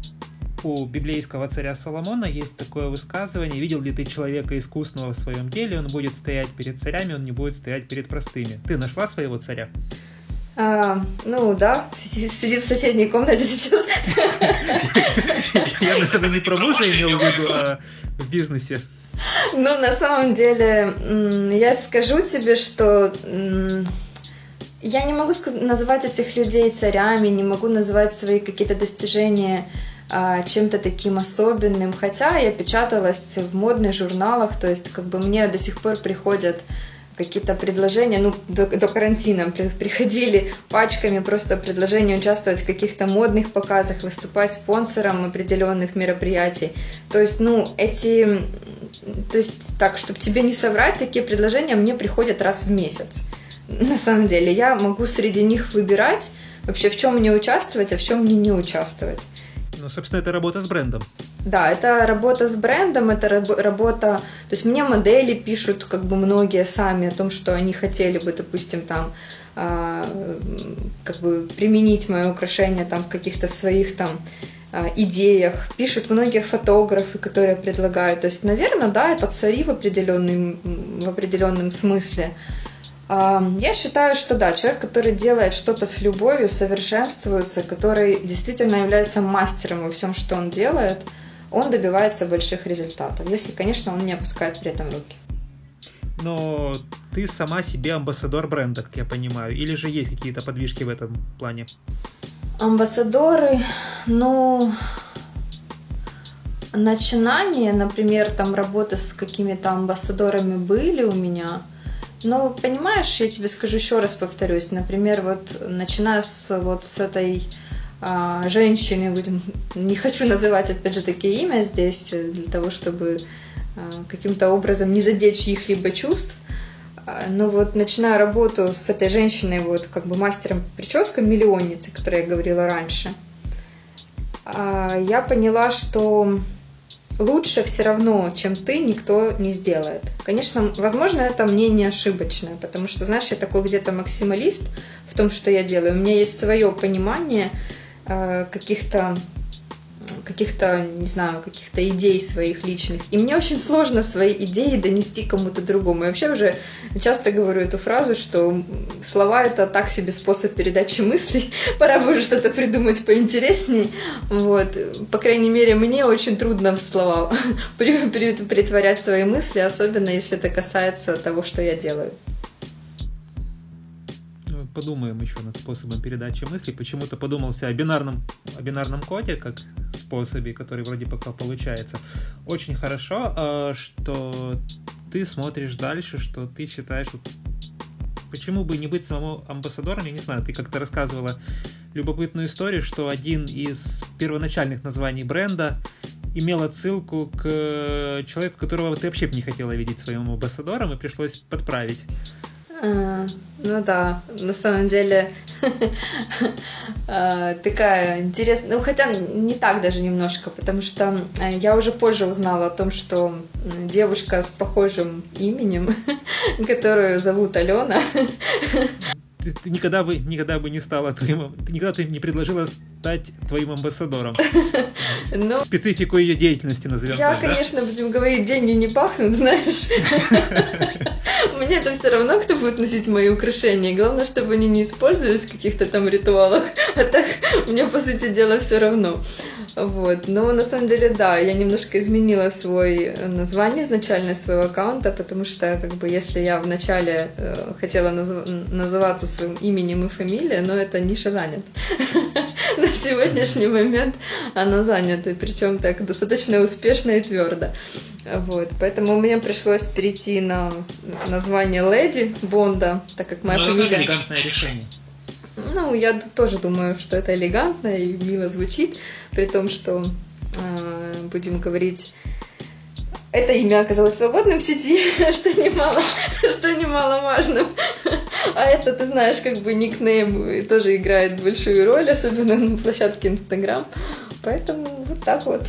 у библейского царя Соломона есть такое высказывание, видел ли ты человека искусного в своем деле, он будет стоять перед царями, он не будет стоять перед простыми. Ты нашла своего царя?
А, ну да, сидит, в соседней комнате сейчас.
Я, наверное, не про мужа имел в виду, а в бизнесе.
Ну, на самом деле, я скажу тебе, что я не могу называть этих людей царями, не могу называть свои какие-то достижения а, чем-то таким особенным. Хотя я печаталась в модных журналах, то есть как бы мне до сих пор приходят какие-то предложения, ну, до, до карантина приходили пачками просто предложения участвовать в каких-то модных показах, выступать спонсором определенных мероприятий. То есть, ну, эти, то есть, так, чтобы тебе не соврать, такие предложения мне приходят раз в месяц. На самом деле, я могу среди них выбирать вообще, в чем мне участвовать, а в чем мне не участвовать.
Ну, собственно, это работа с брендом.
Да, это работа с брендом, это работа... То есть мне модели пишут как бы многие сами о том, что они хотели бы, допустим, там э, как бы применить мое украшение там в каких-то своих там э, идеях. Пишут многие фотографы, которые предлагают. То есть, наверное, да, это цари в определенном, в определенном смысле. Я считаю, что да, человек, который делает что-то с любовью, совершенствуется, который действительно является мастером во всем, что он делает, он добивается больших результатов, если, конечно, он не опускает при этом руки.
Но ты сама себе амбассадор бренда, как я понимаю, или же есть какие-то подвижки в этом плане?
Амбассадоры, ну, начинания, например, там работы с какими-то амбассадорами были у меня – ну, понимаешь, я тебе скажу еще раз повторюсь. Например, вот начиная с вот с этой а, женщины, будем, не хочу называть опять же такие имя здесь для того, чтобы а, каким-то образом не задеть их либо чувств. А, но вот начиная работу с этой женщиной, вот как бы мастером прическам миллионницы, о которой я говорила раньше, а, я поняла, что лучше все равно, чем ты, никто не сделает. Конечно, возможно, это мнение ошибочное, потому что, знаешь, я такой где-то максималист в том, что я делаю. У меня есть свое понимание э, каких-то каких-то, не знаю, каких-то идей своих личных. И мне очень сложно свои идеи донести кому-то другому. Я вообще уже часто говорю эту фразу, что слова — это так себе способ передачи мыслей. Пора бы уже что-то придумать поинтереснее. Вот. По крайней мере, мне очень трудно в слова притворять свои мысли, особенно если это касается того, что я делаю
подумаем еще над способом передачи мыслей. Почему-то подумался о бинарном, о бинарном коде, как способе, который вроде пока получается. Очень хорошо, а, что ты смотришь дальше, что ты считаешь, почему бы не быть самому амбассадором, я не знаю, ты как-то рассказывала любопытную историю, что один из первоначальных названий бренда имел отсылку к человеку, которого ты вообще бы не хотела видеть своим амбассадором, и пришлось подправить.
А, ну да, на самом деле а, такая интересная, ну хотя не так даже немножко, потому что э, я уже позже узнала о том, что девушка с похожим именем, которую зовут Алена,
ты, ты никогда бы никогда бы не стала твоим, ты никогда ты не предложила стать твоим амбассадором. Ну, Специфику ее деятельности назовем.
Я, так, конечно, да? будем говорить, деньги не пахнут, знаешь. Мне это все равно, кто будет носить мои украшения. Главное, чтобы они не использовались в каких-то там ритуалах. А так мне, по сути дела, все равно. Вот. Но на самом деле, да, я немножко изменила свой название изначально своего аккаунта, потому что, как бы, если я вначале э, хотела наз- называться своим именем и фамилией, но эта ниша занята. На сегодняшний момент она занята, причем так достаточно успешно и твердо. Вот, поэтому мне пришлось перейти на название Леди Бонда, так как моя
ну,
фамилия...
Это элегантное решение.
Ну, я тоже думаю, что это элегантно и мило звучит, при том, что, э, будем говорить, это имя оказалось свободным в сети, что немало, что немаловажным. А это, ты знаешь, как бы никнейм тоже играет большую роль, особенно на площадке Инстаграм. Поэтому вот так вот.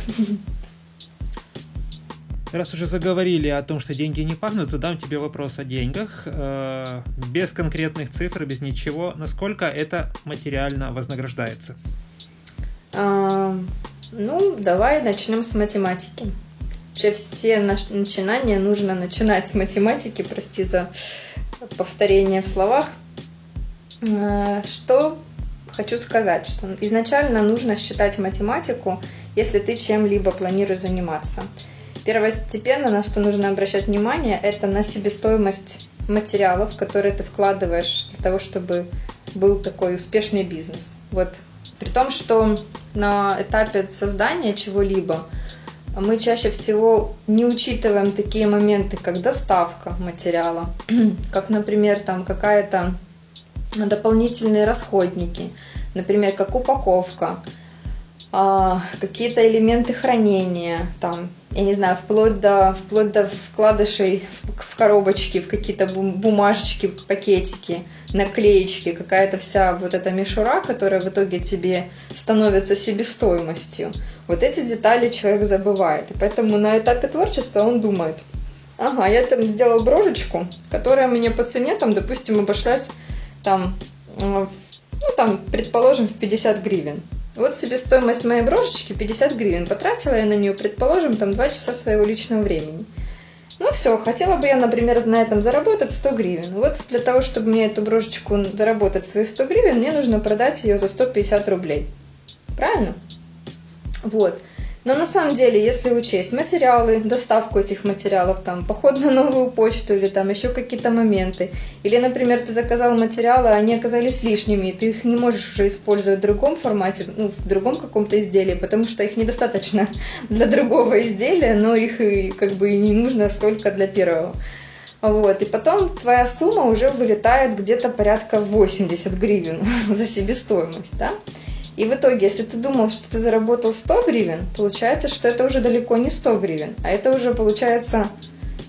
Раз уже заговорили о том, что деньги не пахнут, задам тебе вопрос о деньгах. Э, без конкретных цифр, без ничего. Насколько это материально вознаграждается?
А, ну, давай начнем с математики. Вообще все начинания нужно начинать с математики, прости за повторение в словах. А, что хочу сказать, что изначально нужно считать математику, если ты чем-либо планируешь заниматься. Первостепенно, на что нужно обращать внимание, это на себестоимость материалов, которые ты вкладываешь для того, чтобы был такой успешный бизнес. Вот. При том, что на этапе создания чего-либо мы чаще всего не учитываем такие моменты, как доставка материала, как, например, там какая-то дополнительные расходники, например, как упаковка, а, какие-то элементы хранения, там, я не знаю, вплоть до, вплоть до вкладышей в, в коробочки, в какие-то бумажечки, пакетики, наклеечки, какая-то вся вот эта мишура, которая в итоге тебе становится себестоимостью. Вот эти детали человек забывает. И поэтому на этапе творчества он думает, ага, я там сделал брошечку, которая мне по цене, там, допустим, обошлась там, ну, там, предположим, в 50 гривен. Вот себестоимость моей брошечки 50 гривен. Потратила я на нее, предположим, там 2 часа своего личного времени. Ну все, хотела бы я, например, на этом заработать 100 гривен. Вот для того, чтобы мне эту брошечку заработать свои 100 гривен, мне нужно продать ее за 150 рублей. Правильно? Вот. Но на самом деле, если учесть материалы, доставку этих материалов, там, поход на новую почту или там еще какие-то моменты, или, например, ты заказал материалы, а они оказались лишними, и ты их не можешь уже использовать в другом формате, ну, в другом каком-то изделии, потому что их недостаточно для другого изделия, но их и как бы и не нужно столько для первого. Вот, и потом твоя сумма уже вылетает где-то порядка 80 гривен за себестоимость, да? И в итоге, если ты думал, что ты заработал 100 гривен, получается, что это уже далеко не 100 гривен, а это уже получается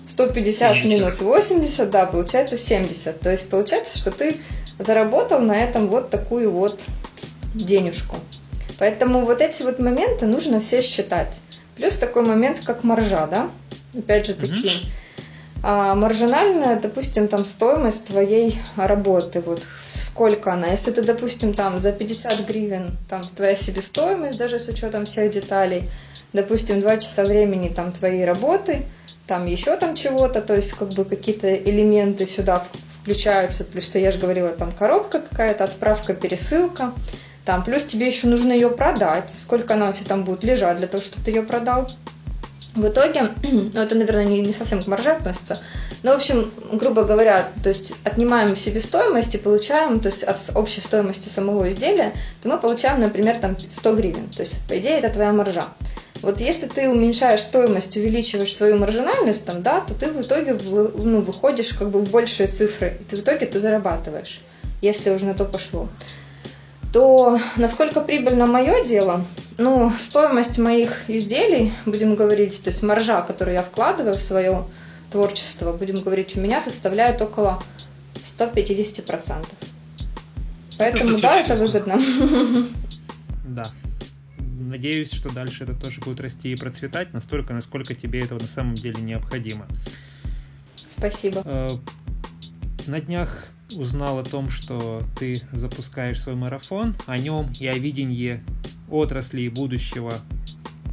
150 70. минус 80, да, получается 70. То есть получается, что ты заработал на этом вот такую вот денежку. Поэтому вот эти вот моменты нужно все считать. Плюс такой момент, как маржа, да? Опять же таки, mm а, маржинальная, допустим, там стоимость твоей работы, вот сколько она. Если ты, допустим, там за 50 гривен, там твоя себестоимость, даже с учетом всех деталей, допустим, 2 часа времени там твоей работы, там еще там чего-то, то есть как бы какие-то элементы сюда включаются, плюс что я же говорила, там коробка какая-то, отправка, пересылка, там, плюс тебе еще нужно ее продать, сколько она у тебя там будет лежать для того, чтобы ты ее продал. В итоге, ну это, наверное, не, не совсем к марже относится, но, в общем, грубо говоря, то есть отнимаем себестоимость и получаем, то есть от общей стоимости самого изделия, то мы получаем, например, там 100 гривен. То есть, по идее, это твоя маржа. Вот если ты уменьшаешь стоимость, увеличиваешь свою маржинальность, там, да, то ты в итоге в, ну, выходишь как бы в большие цифры, и ты в итоге ты зарабатываешь, если уже на то пошло то насколько прибыльно мое дело, ну, стоимость моих изделий, будем говорить, то есть маржа, которую я вкладываю в свое творчество, будем говорить, у меня составляет около 150%. Поэтому, да, это выгодно.
Да. Надеюсь, что дальше это тоже будет расти и процветать настолько, насколько тебе этого на самом деле необходимо.
Спасибо. Э,
на днях узнал о том, что ты запускаешь свой марафон, о нем и о видении отрасли будущего,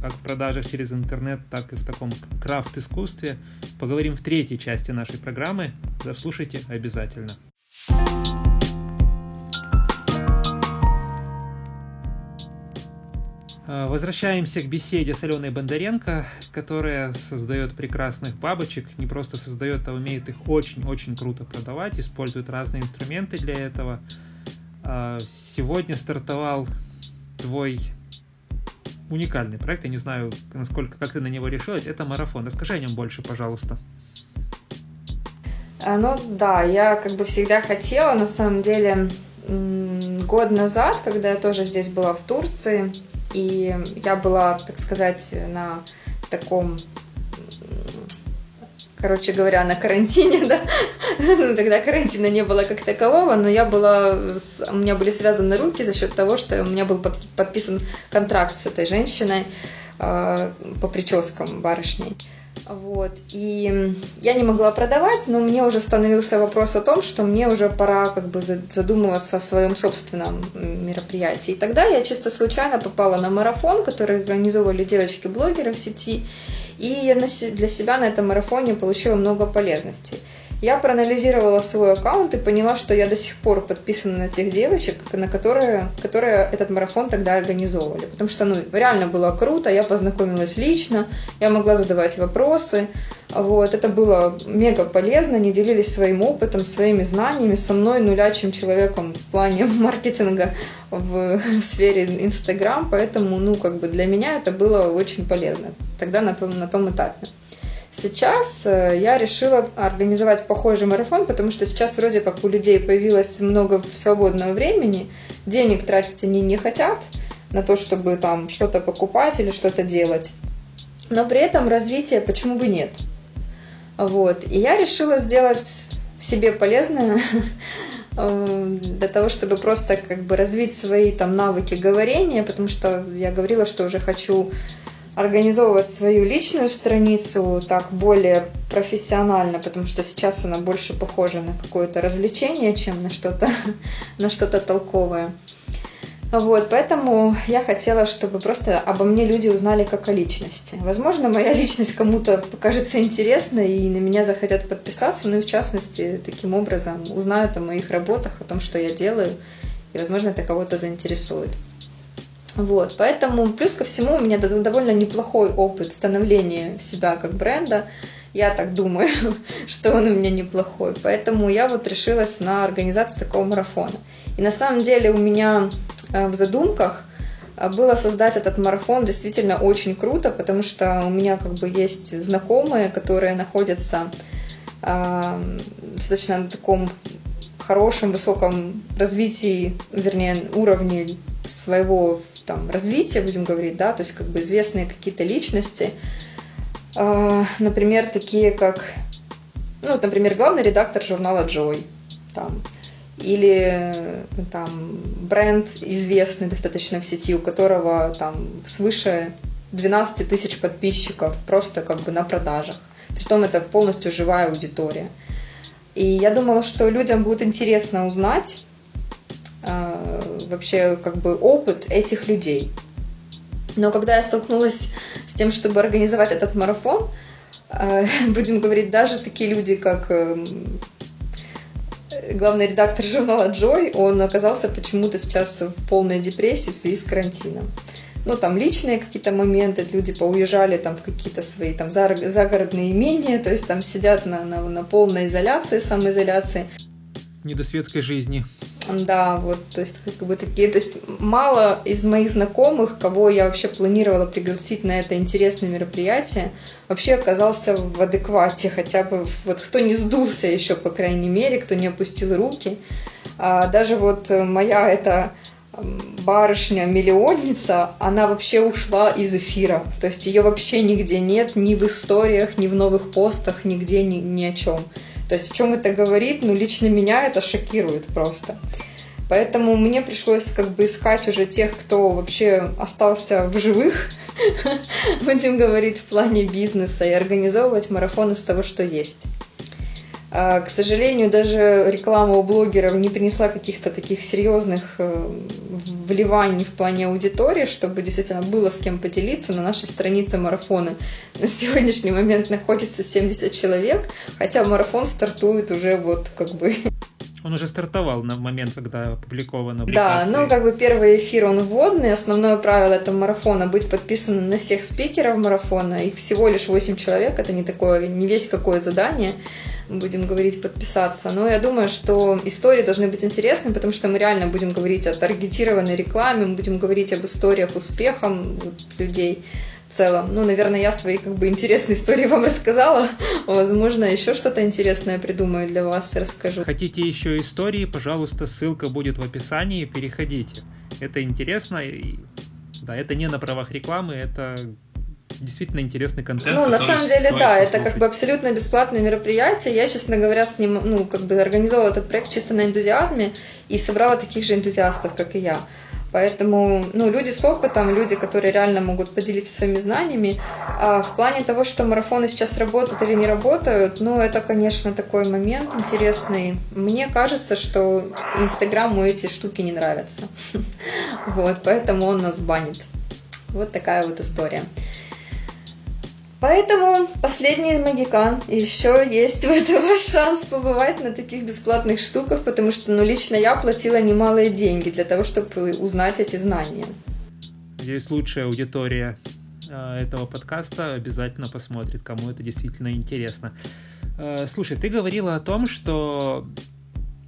как в продажах через интернет, так и в таком крафт-искусстве, поговорим в третьей части нашей программы. Заслушайте обязательно. А, возвращаемся к беседе с Аленой Бондаренко, которая создает прекрасных бабочек. Не просто создает, а умеет их очень-очень круто продавать, использует разные инструменты для этого. А, сегодня стартовал твой уникальный проект. Я не знаю, насколько, как ты на него решилась. Это марафон. Расскажи о нем больше, пожалуйста.
А, ну да, я как бы всегда хотела, на самом деле, год назад, когда я тоже здесь была в Турции, и я была, так сказать, на таком короче говоря, на карантине, да, ну, тогда карантина не было как такового, но я была, у меня были связаны руки за счет того, что у меня был подписан контракт с этой женщиной э, по прическам барышней. Вот. И я не могла продавать, но мне уже становился вопрос о том, что мне уже пора как бы задумываться о своем собственном мероприятии. И тогда я чисто случайно попала на марафон, который организовывали девочки-блогеры в сети, и я для себя на этом марафоне получила много полезностей. Я проанализировала свой аккаунт и поняла, что я до сих пор подписана на тех девочек, на которые, которые этот марафон тогда организовывали. Потому что ну, реально было круто, я познакомилась лично, я могла задавать вопросы. Вот, это было мега полезно, они делились своим опытом, своими знаниями со мной, нулячим человеком в плане маркетинга в сфере Инстаграм, поэтому, ну, как бы для меня это было очень полезно тогда на том, на том этапе. Сейчас э, я решила организовать похожий марафон, потому что сейчас вроде как у людей появилось много свободного времени, денег тратить они не хотят на то, чтобы там что-то покупать или что-то делать. Но при этом развитие почему бы нет. Вот. И я решила сделать себе полезное э, для того, чтобы просто как бы развить свои там навыки говорения, потому что я говорила, что уже хочу организовывать свою личную страницу так более профессионально, потому что сейчас она больше похожа на какое-то развлечение, чем на что-то на что-то толковое. Вот, поэтому я хотела, чтобы просто обо мне люди узнали как о личности. Возможно, моя личность кому-то покажется интересной, и на меня захотят подписаться, ну и в частности, таким образом узнают о моих работах, о том, что я делаю, и, возможно, это кого-то заинтересует. Вот, поэтому плюс ко всему у меня довольно неплохой опыт становления себя как бренда. Я так думаю, что он у меня неплохой. Поэтому я вот решилась на организацию такого марафона. И на самом деле у меня э, в задумках э, было создать этот марафон действительно очень круто, потому что у меня как бы есть знакомые, которые находятся достаточно на таком хорошем, высоком развитии, вернее, уровне своего там, развития, будем говорить, да, то есть как бы известные какие-то личности, э, например, такие как, ну, вот, например, главный редактор журнала Joy, там, или там бренд известный достаточно в сети, у которого там свыше 12 тысяч подписчиков просто как бы на продажах. Притом это полностью живая аудитория. И я думала, что людям будет интересно узнать, вообще как бы опыт этих людей. Но когда я столкнулась с тем, чтобы организовать этот марафон, э, будем говорить, даже такие люди, как эм, главный редактор журнала Joy, он оказался почему-то сейчас в полной депрессии в связи с карантином. Ну, там личные какие-то моменты, люди поуезжали там в какие-то свои там загородные имения, то есть там сидят на, на, на полной изоляции, самоизоляции.
Не до светской жизни.
Да, вот, то есть как бы такие, то есть мало из моих знакомых, кого я вообще планировала пригласить на это интересное мероприятие, вообще оказался в адеквате, хотя бы вот кто не сдулся еще, по крайней мере, кто не опустил руки. А даже вот моя эта барышня-миллионница, она вообще ушла из эфира. То есть ее вообще нигде нет, ни в историях, ни в новых постах, нигде, ни, ни о чем. То есть о чем это говорит, ну лично меня это шокирует просто. Поэтому мне пришлось как бы искать уже тех, кто вообще остался в живых, будем говорить, в плане бизнеса и организовывать марафон из того, что есть. А, к сожалению, даже реклама у блогеров не принесла каких-то таких серьезных э, вливаний в плане аудитории, чтобы действительно было с кем поделиться. На нашей странице марафона на сегодняшний момент находится 70 человек, хотя марафон стартует уже вот как бы
он уже стартовал на момент, когда опубликовано.
Да, ну как бы первый эфир он вводный. Основное правило этого марафона быть подписанным на всех спикеров марафона. Их всего лишь 8 человек. Это не такое, не весь какое задание будем говорить, подписаться. Но я думаю, что истории должны быть интересны, потому что мы реально будем говорить о таргетированной рекламе, мы будем говорить об историях успеха людей в целом. Ну, наверное, я свои как бы интересные истории вам рассказала. Возможно, еще что-то интересное придумаю для вас и расскажу.
Хотите еще истории, пожалуйста, ссылка будет в описании, переходите. Это интересно. Да, это не на правах рекламы, это действительно интересный контент.
Ну, на самом деле, да, это как бы абсолютно бесплатное мероприятие. Я, честно говоря, с ним, ну, как бы организовала этот проект чисто на энтузиазме и собрала таких же энтузиастов, как и я. Поэтому, ну, люди с опытом, люди, которые реально могут поделиться своими знаниями. А в плане того, что марафоны сейчас работают или не работают, ну, это, конечно, такой момент интересный. Мне кажется, что Инстаграму эти штуки не нравятся. Вот, поэтому он нас банит. Вот такая вот история. Поэтому последний магикан. Еще есть этом ваш шанс побывать на таких бесплатных штуках, потому что ну, лично я платила немалые деньги для того, чтобы узнать эти знания.
Здесь лучшая аудитория э, этого подкаста обязательно посмотрит, кому это действительно интересно. Э, слушай, ты говорила о том, что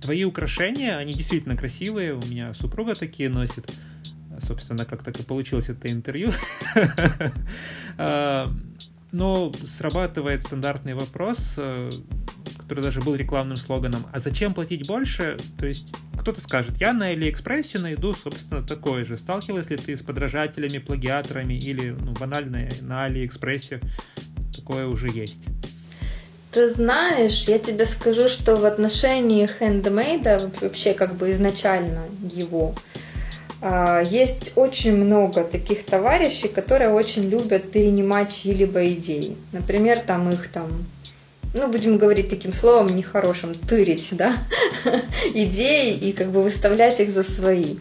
твои украшения, они действительно красивые, у меня супруга такие носит. Собственно, как так и получилось это интервью. Но срабатывает стандартный вопрос, э, который даже был рекламным слоганом, а зачем платить больше? То есть кто-то скажет, я на Алиэкспрессе найду, собственно, такое же. Сталкивалась ли ты с подражателями, плагиаторами или, ну, банально на Алиэкспрессе такое уже есть?
Ты знаешь, я тебе скажу, что в отношении хендмейда, вообще как бы изначально его, есть очень много таких товарищей, которые очень любят перенимать чьи-либо идеи. Например, там их там ну, будем говорить таким словом нехорошим, тырить, да, идеи и как бы выставлять их за свои.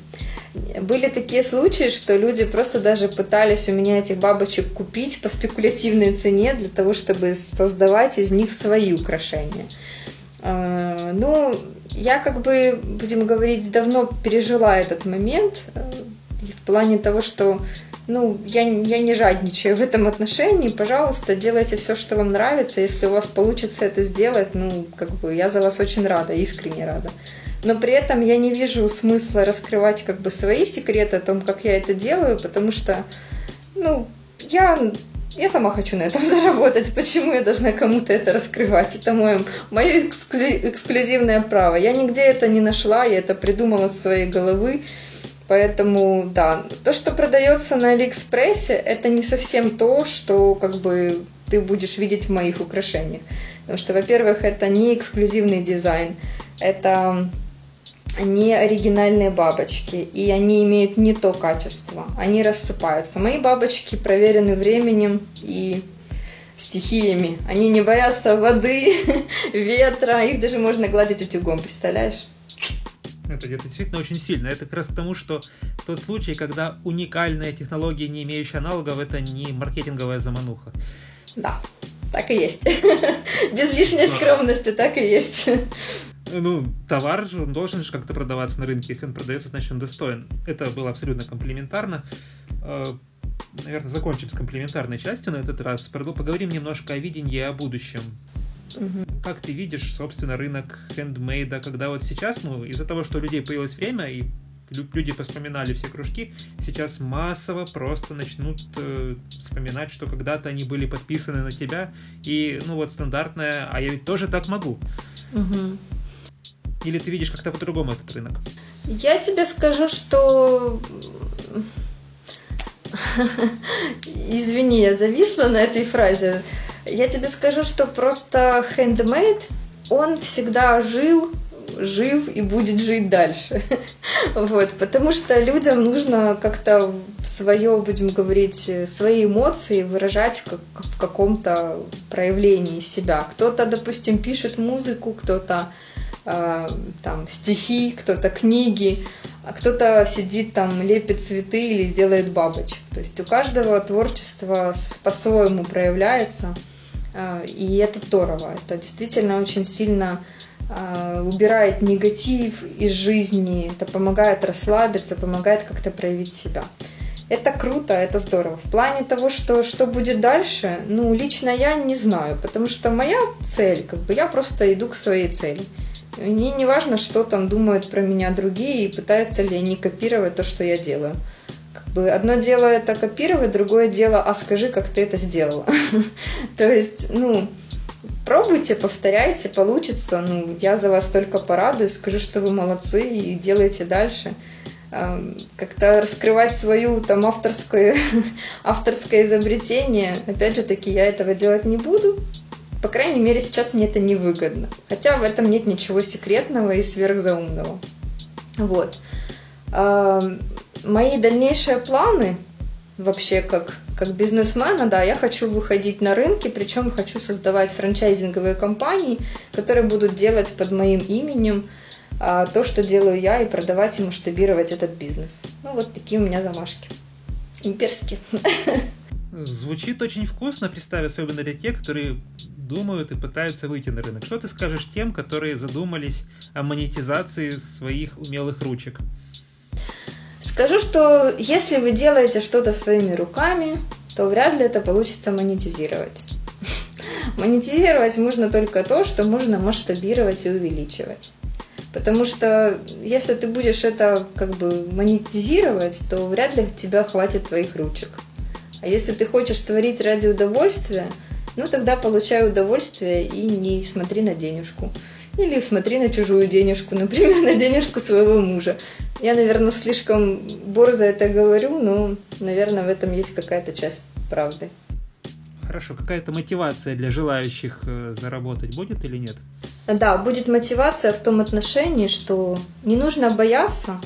Были такие случаи, что люди просто даже пытались у меня этих бабочек купить по спекулятивной цене для того, чтобы создавать из них свои украшения. А, ну, я как бы, будем говорить, давно пережила этот момент э, в плане того, что ну, я, я не жадничаю в этом отношении. Пожалуйста, делайте все, что вам нравится. Если у вас получится это сделать, ну, как бы я за вас очень рада, искренне рада. Но при этом я не вижу смысла раскрывать как бы свои секреты о том, как я это делаю, потому что, ну, я я сама хочу на этом заработать. Почему я должна кому-то это раскрывать? Это мое, мое эксклюзивное право. Я нигде это не нашла, я это придумала с своей головы. Поэтому, да, то, что продается на Алиэкспрессе, это не совсем то, что как бы ты будешь видеть в моих украшениях. Потому что, во-первых, это не эксклюзивный дизайн, это не оригинальные бабочки, и они имеют не то качество, они рассыпаются. Мои бабочки проверены временем и стихиями. Они не боятся воды, ветра, их даже можно гладить утюгом, представляешь?
Это, это действительно очень сильно. Это как раз к тому, что тот случай, когда уникальная технология, не имеющая аналогов, это не маркетинговая замануха.
Да, так и есть. Без лишней скромности так и есть
ну, товар же, он должен же как-то продаваться на рынке. Если он продается, значит, он достоин. Это было абсолютно комплементарно. Э, наверное, закончим с комплементарной частью на этот раз. Поговорим немножко о видении и о будущем. Угу. Как ты видишь, собственно, рынок хендмейда, когда вот сейчас, ну, из-за того, что у людей появилось время, и люди вспоминали все кружки, сейчас массово просто начнут э, вспоминать, что когда-то они были подписаны на тебя, и, ну, вот стандартная, а я ведь тоже так могу. Угу. Или ты видишь как-то по-другому этот рынок?
Я тебе скажу, что... Извини, я зависла на этой фразе. Я тебе скажу, что просто handmade, он всегда жил жив и будет жить дальше. вот, потому что людям нужно как-то свое, будем говорить, свои эмоции выражать в, в каком-то проявлении себя. Кто-то, допустим, пишет музыку, кто-то э, там стихи, кто-то книги, а кто-то сидит там, лепит цветы или делает бабочек. То есть у каждого творчество по-своему проявляется, э, и это здорово. Это действительно очень сильно а, убирает негатив из жизни, это помогает расслабиться, помогает как-то проявить себя. Это круто, это здорово. В плане того, что, что будет дальше, ну, лично я не знаю, потому что моя цель, как бы я просто иду к своей цели. Мне не важно, что там думают про меня другие и пытаются ли они копировать то, что я делаю. Как бы одно дело это копировать, другое дело, а скажи, как ты это сделала. То есть, ну, Пробуйте, повторяйте, получится. Ну, я за вас только порадуюсь, скажу, что вы молодцы и делайте дальше. Как-то раскрывать свою там авторское, авторское изобретение. Опять же таки, я этого делать не буду. По крайней мере, сейчас мне это не выгодно. Хотя в этом нет ничего секретного и сверхзаумного. Вот. Мои дальнейшие планы вообще как, как бизнесмена, да, я хочу выходить на рынки, причем хочу создавать франчайзинговые компании, которые будут делать под моим именем а, то, что делаю я, и продавать и масштабировать этот бизнес. Ну, вот такие у меня замашки. Имперские.
Звучит очень вкусно, представь, особенно для тех, которые думают и пытаются выйти на рынок. Что ты скажешь тем, которые задумались о монетизации своих умелых ручек?
Скажу, что если вы делаете что-то своими руками, то вряд ли это получится монетизировать. Монетизировать можно только то, что можно масштабировать и увеличивать. Потому что если ты будешь это как бы монетизировать, то вряд ли тебя хватит твоих ручек. А если ты хочешь творить ради удовольствия, ну тогда получай удовольствие и не смотри на денежку. Или смотри на чужую денежку, например, на денежку своего мужа. Я, наверное, слишком борзо это говорю, но, наверное, в этом есть какая-то часть правды.
Хорошо, какая-то мотивация для желающих э, заработать будет или нет?
Да, будет мотивация в том отношении, что не нужно бояться,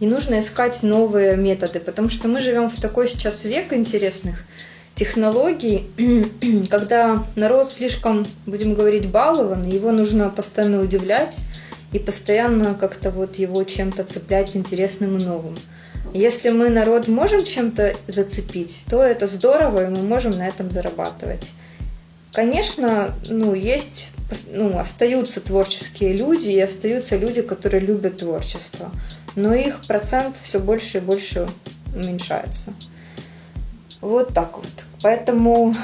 не нужно искать новые методы, потому что мы живем в такой сейчас век интересных технологий, когда народ слишком, будем говорить, балован, его нужно постоянно удивлять и постоянно как-то вот его чем-то цеплять интересным и новым. Если мы народ можем чем-то зацепить, то это здорово, и мы можем на этом зарабатывать. Конечно, ну, есть, ну, остаются творческие люди, и остаются люди, которые любят творчество, но их процент все больше и больше уменьшается. Вот так вот. Поэтому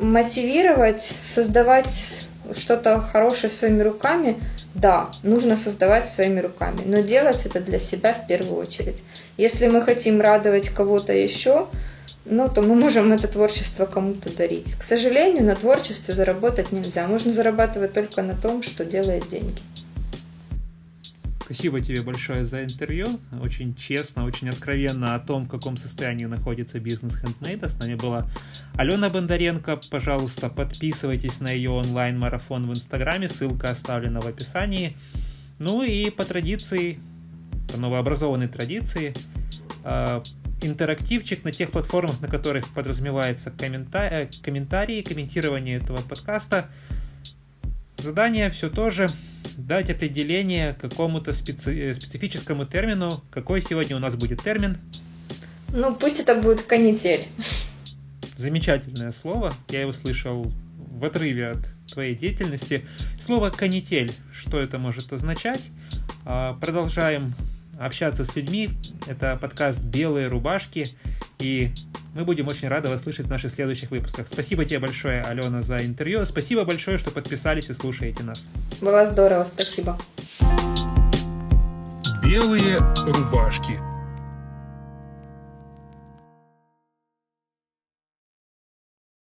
мотивировать, создавать что-то хорошее своими руками, да, нужно создавать своими руками, но делать это для себя в первую очередь. Если мы хотим радовать кого-то еще, ну, то мы можем это творчество кому-то дарить. К сожалению, на творчестве заработать нельзя. Можно зарабатывать только на том, что делает деньги.
Спасибо тебе большое за интервью. Очень честно, очень откровенно о том, в каком состоянии находится бизнес хендмейда. С нами была Алена Бондаренко. Пожалуйста, подписывайтесь на ее онлайн-марафон в Инстаграме. Ссылка оставлена в описании. Ну и по традиции, по новообразованной традиции, э, интерактивчик на тех платформах, на которых подразумевается коммента- э, комментарии, комментирование этого подкаста. Задание все тоже дать определение какому-то специ... Э, специфическому термину. Какой сегодня у нас будет термин?
Ну, пусть это будет канитель.
Замечательное слово. Я его слышал в отрыве от твоей деятельности. Слово канитель. Что это может означать? А, продолжаем общаться с людьми. Это подкаст «Белые рубашки». И мы будем очень рады вас слышать в наших следующих выпусках. Спасибо тебе большое, Алена, за интервью. Спасибо большое, что подписались и слушаете нас.
Было здорово, спасибо.
Белые рубашки.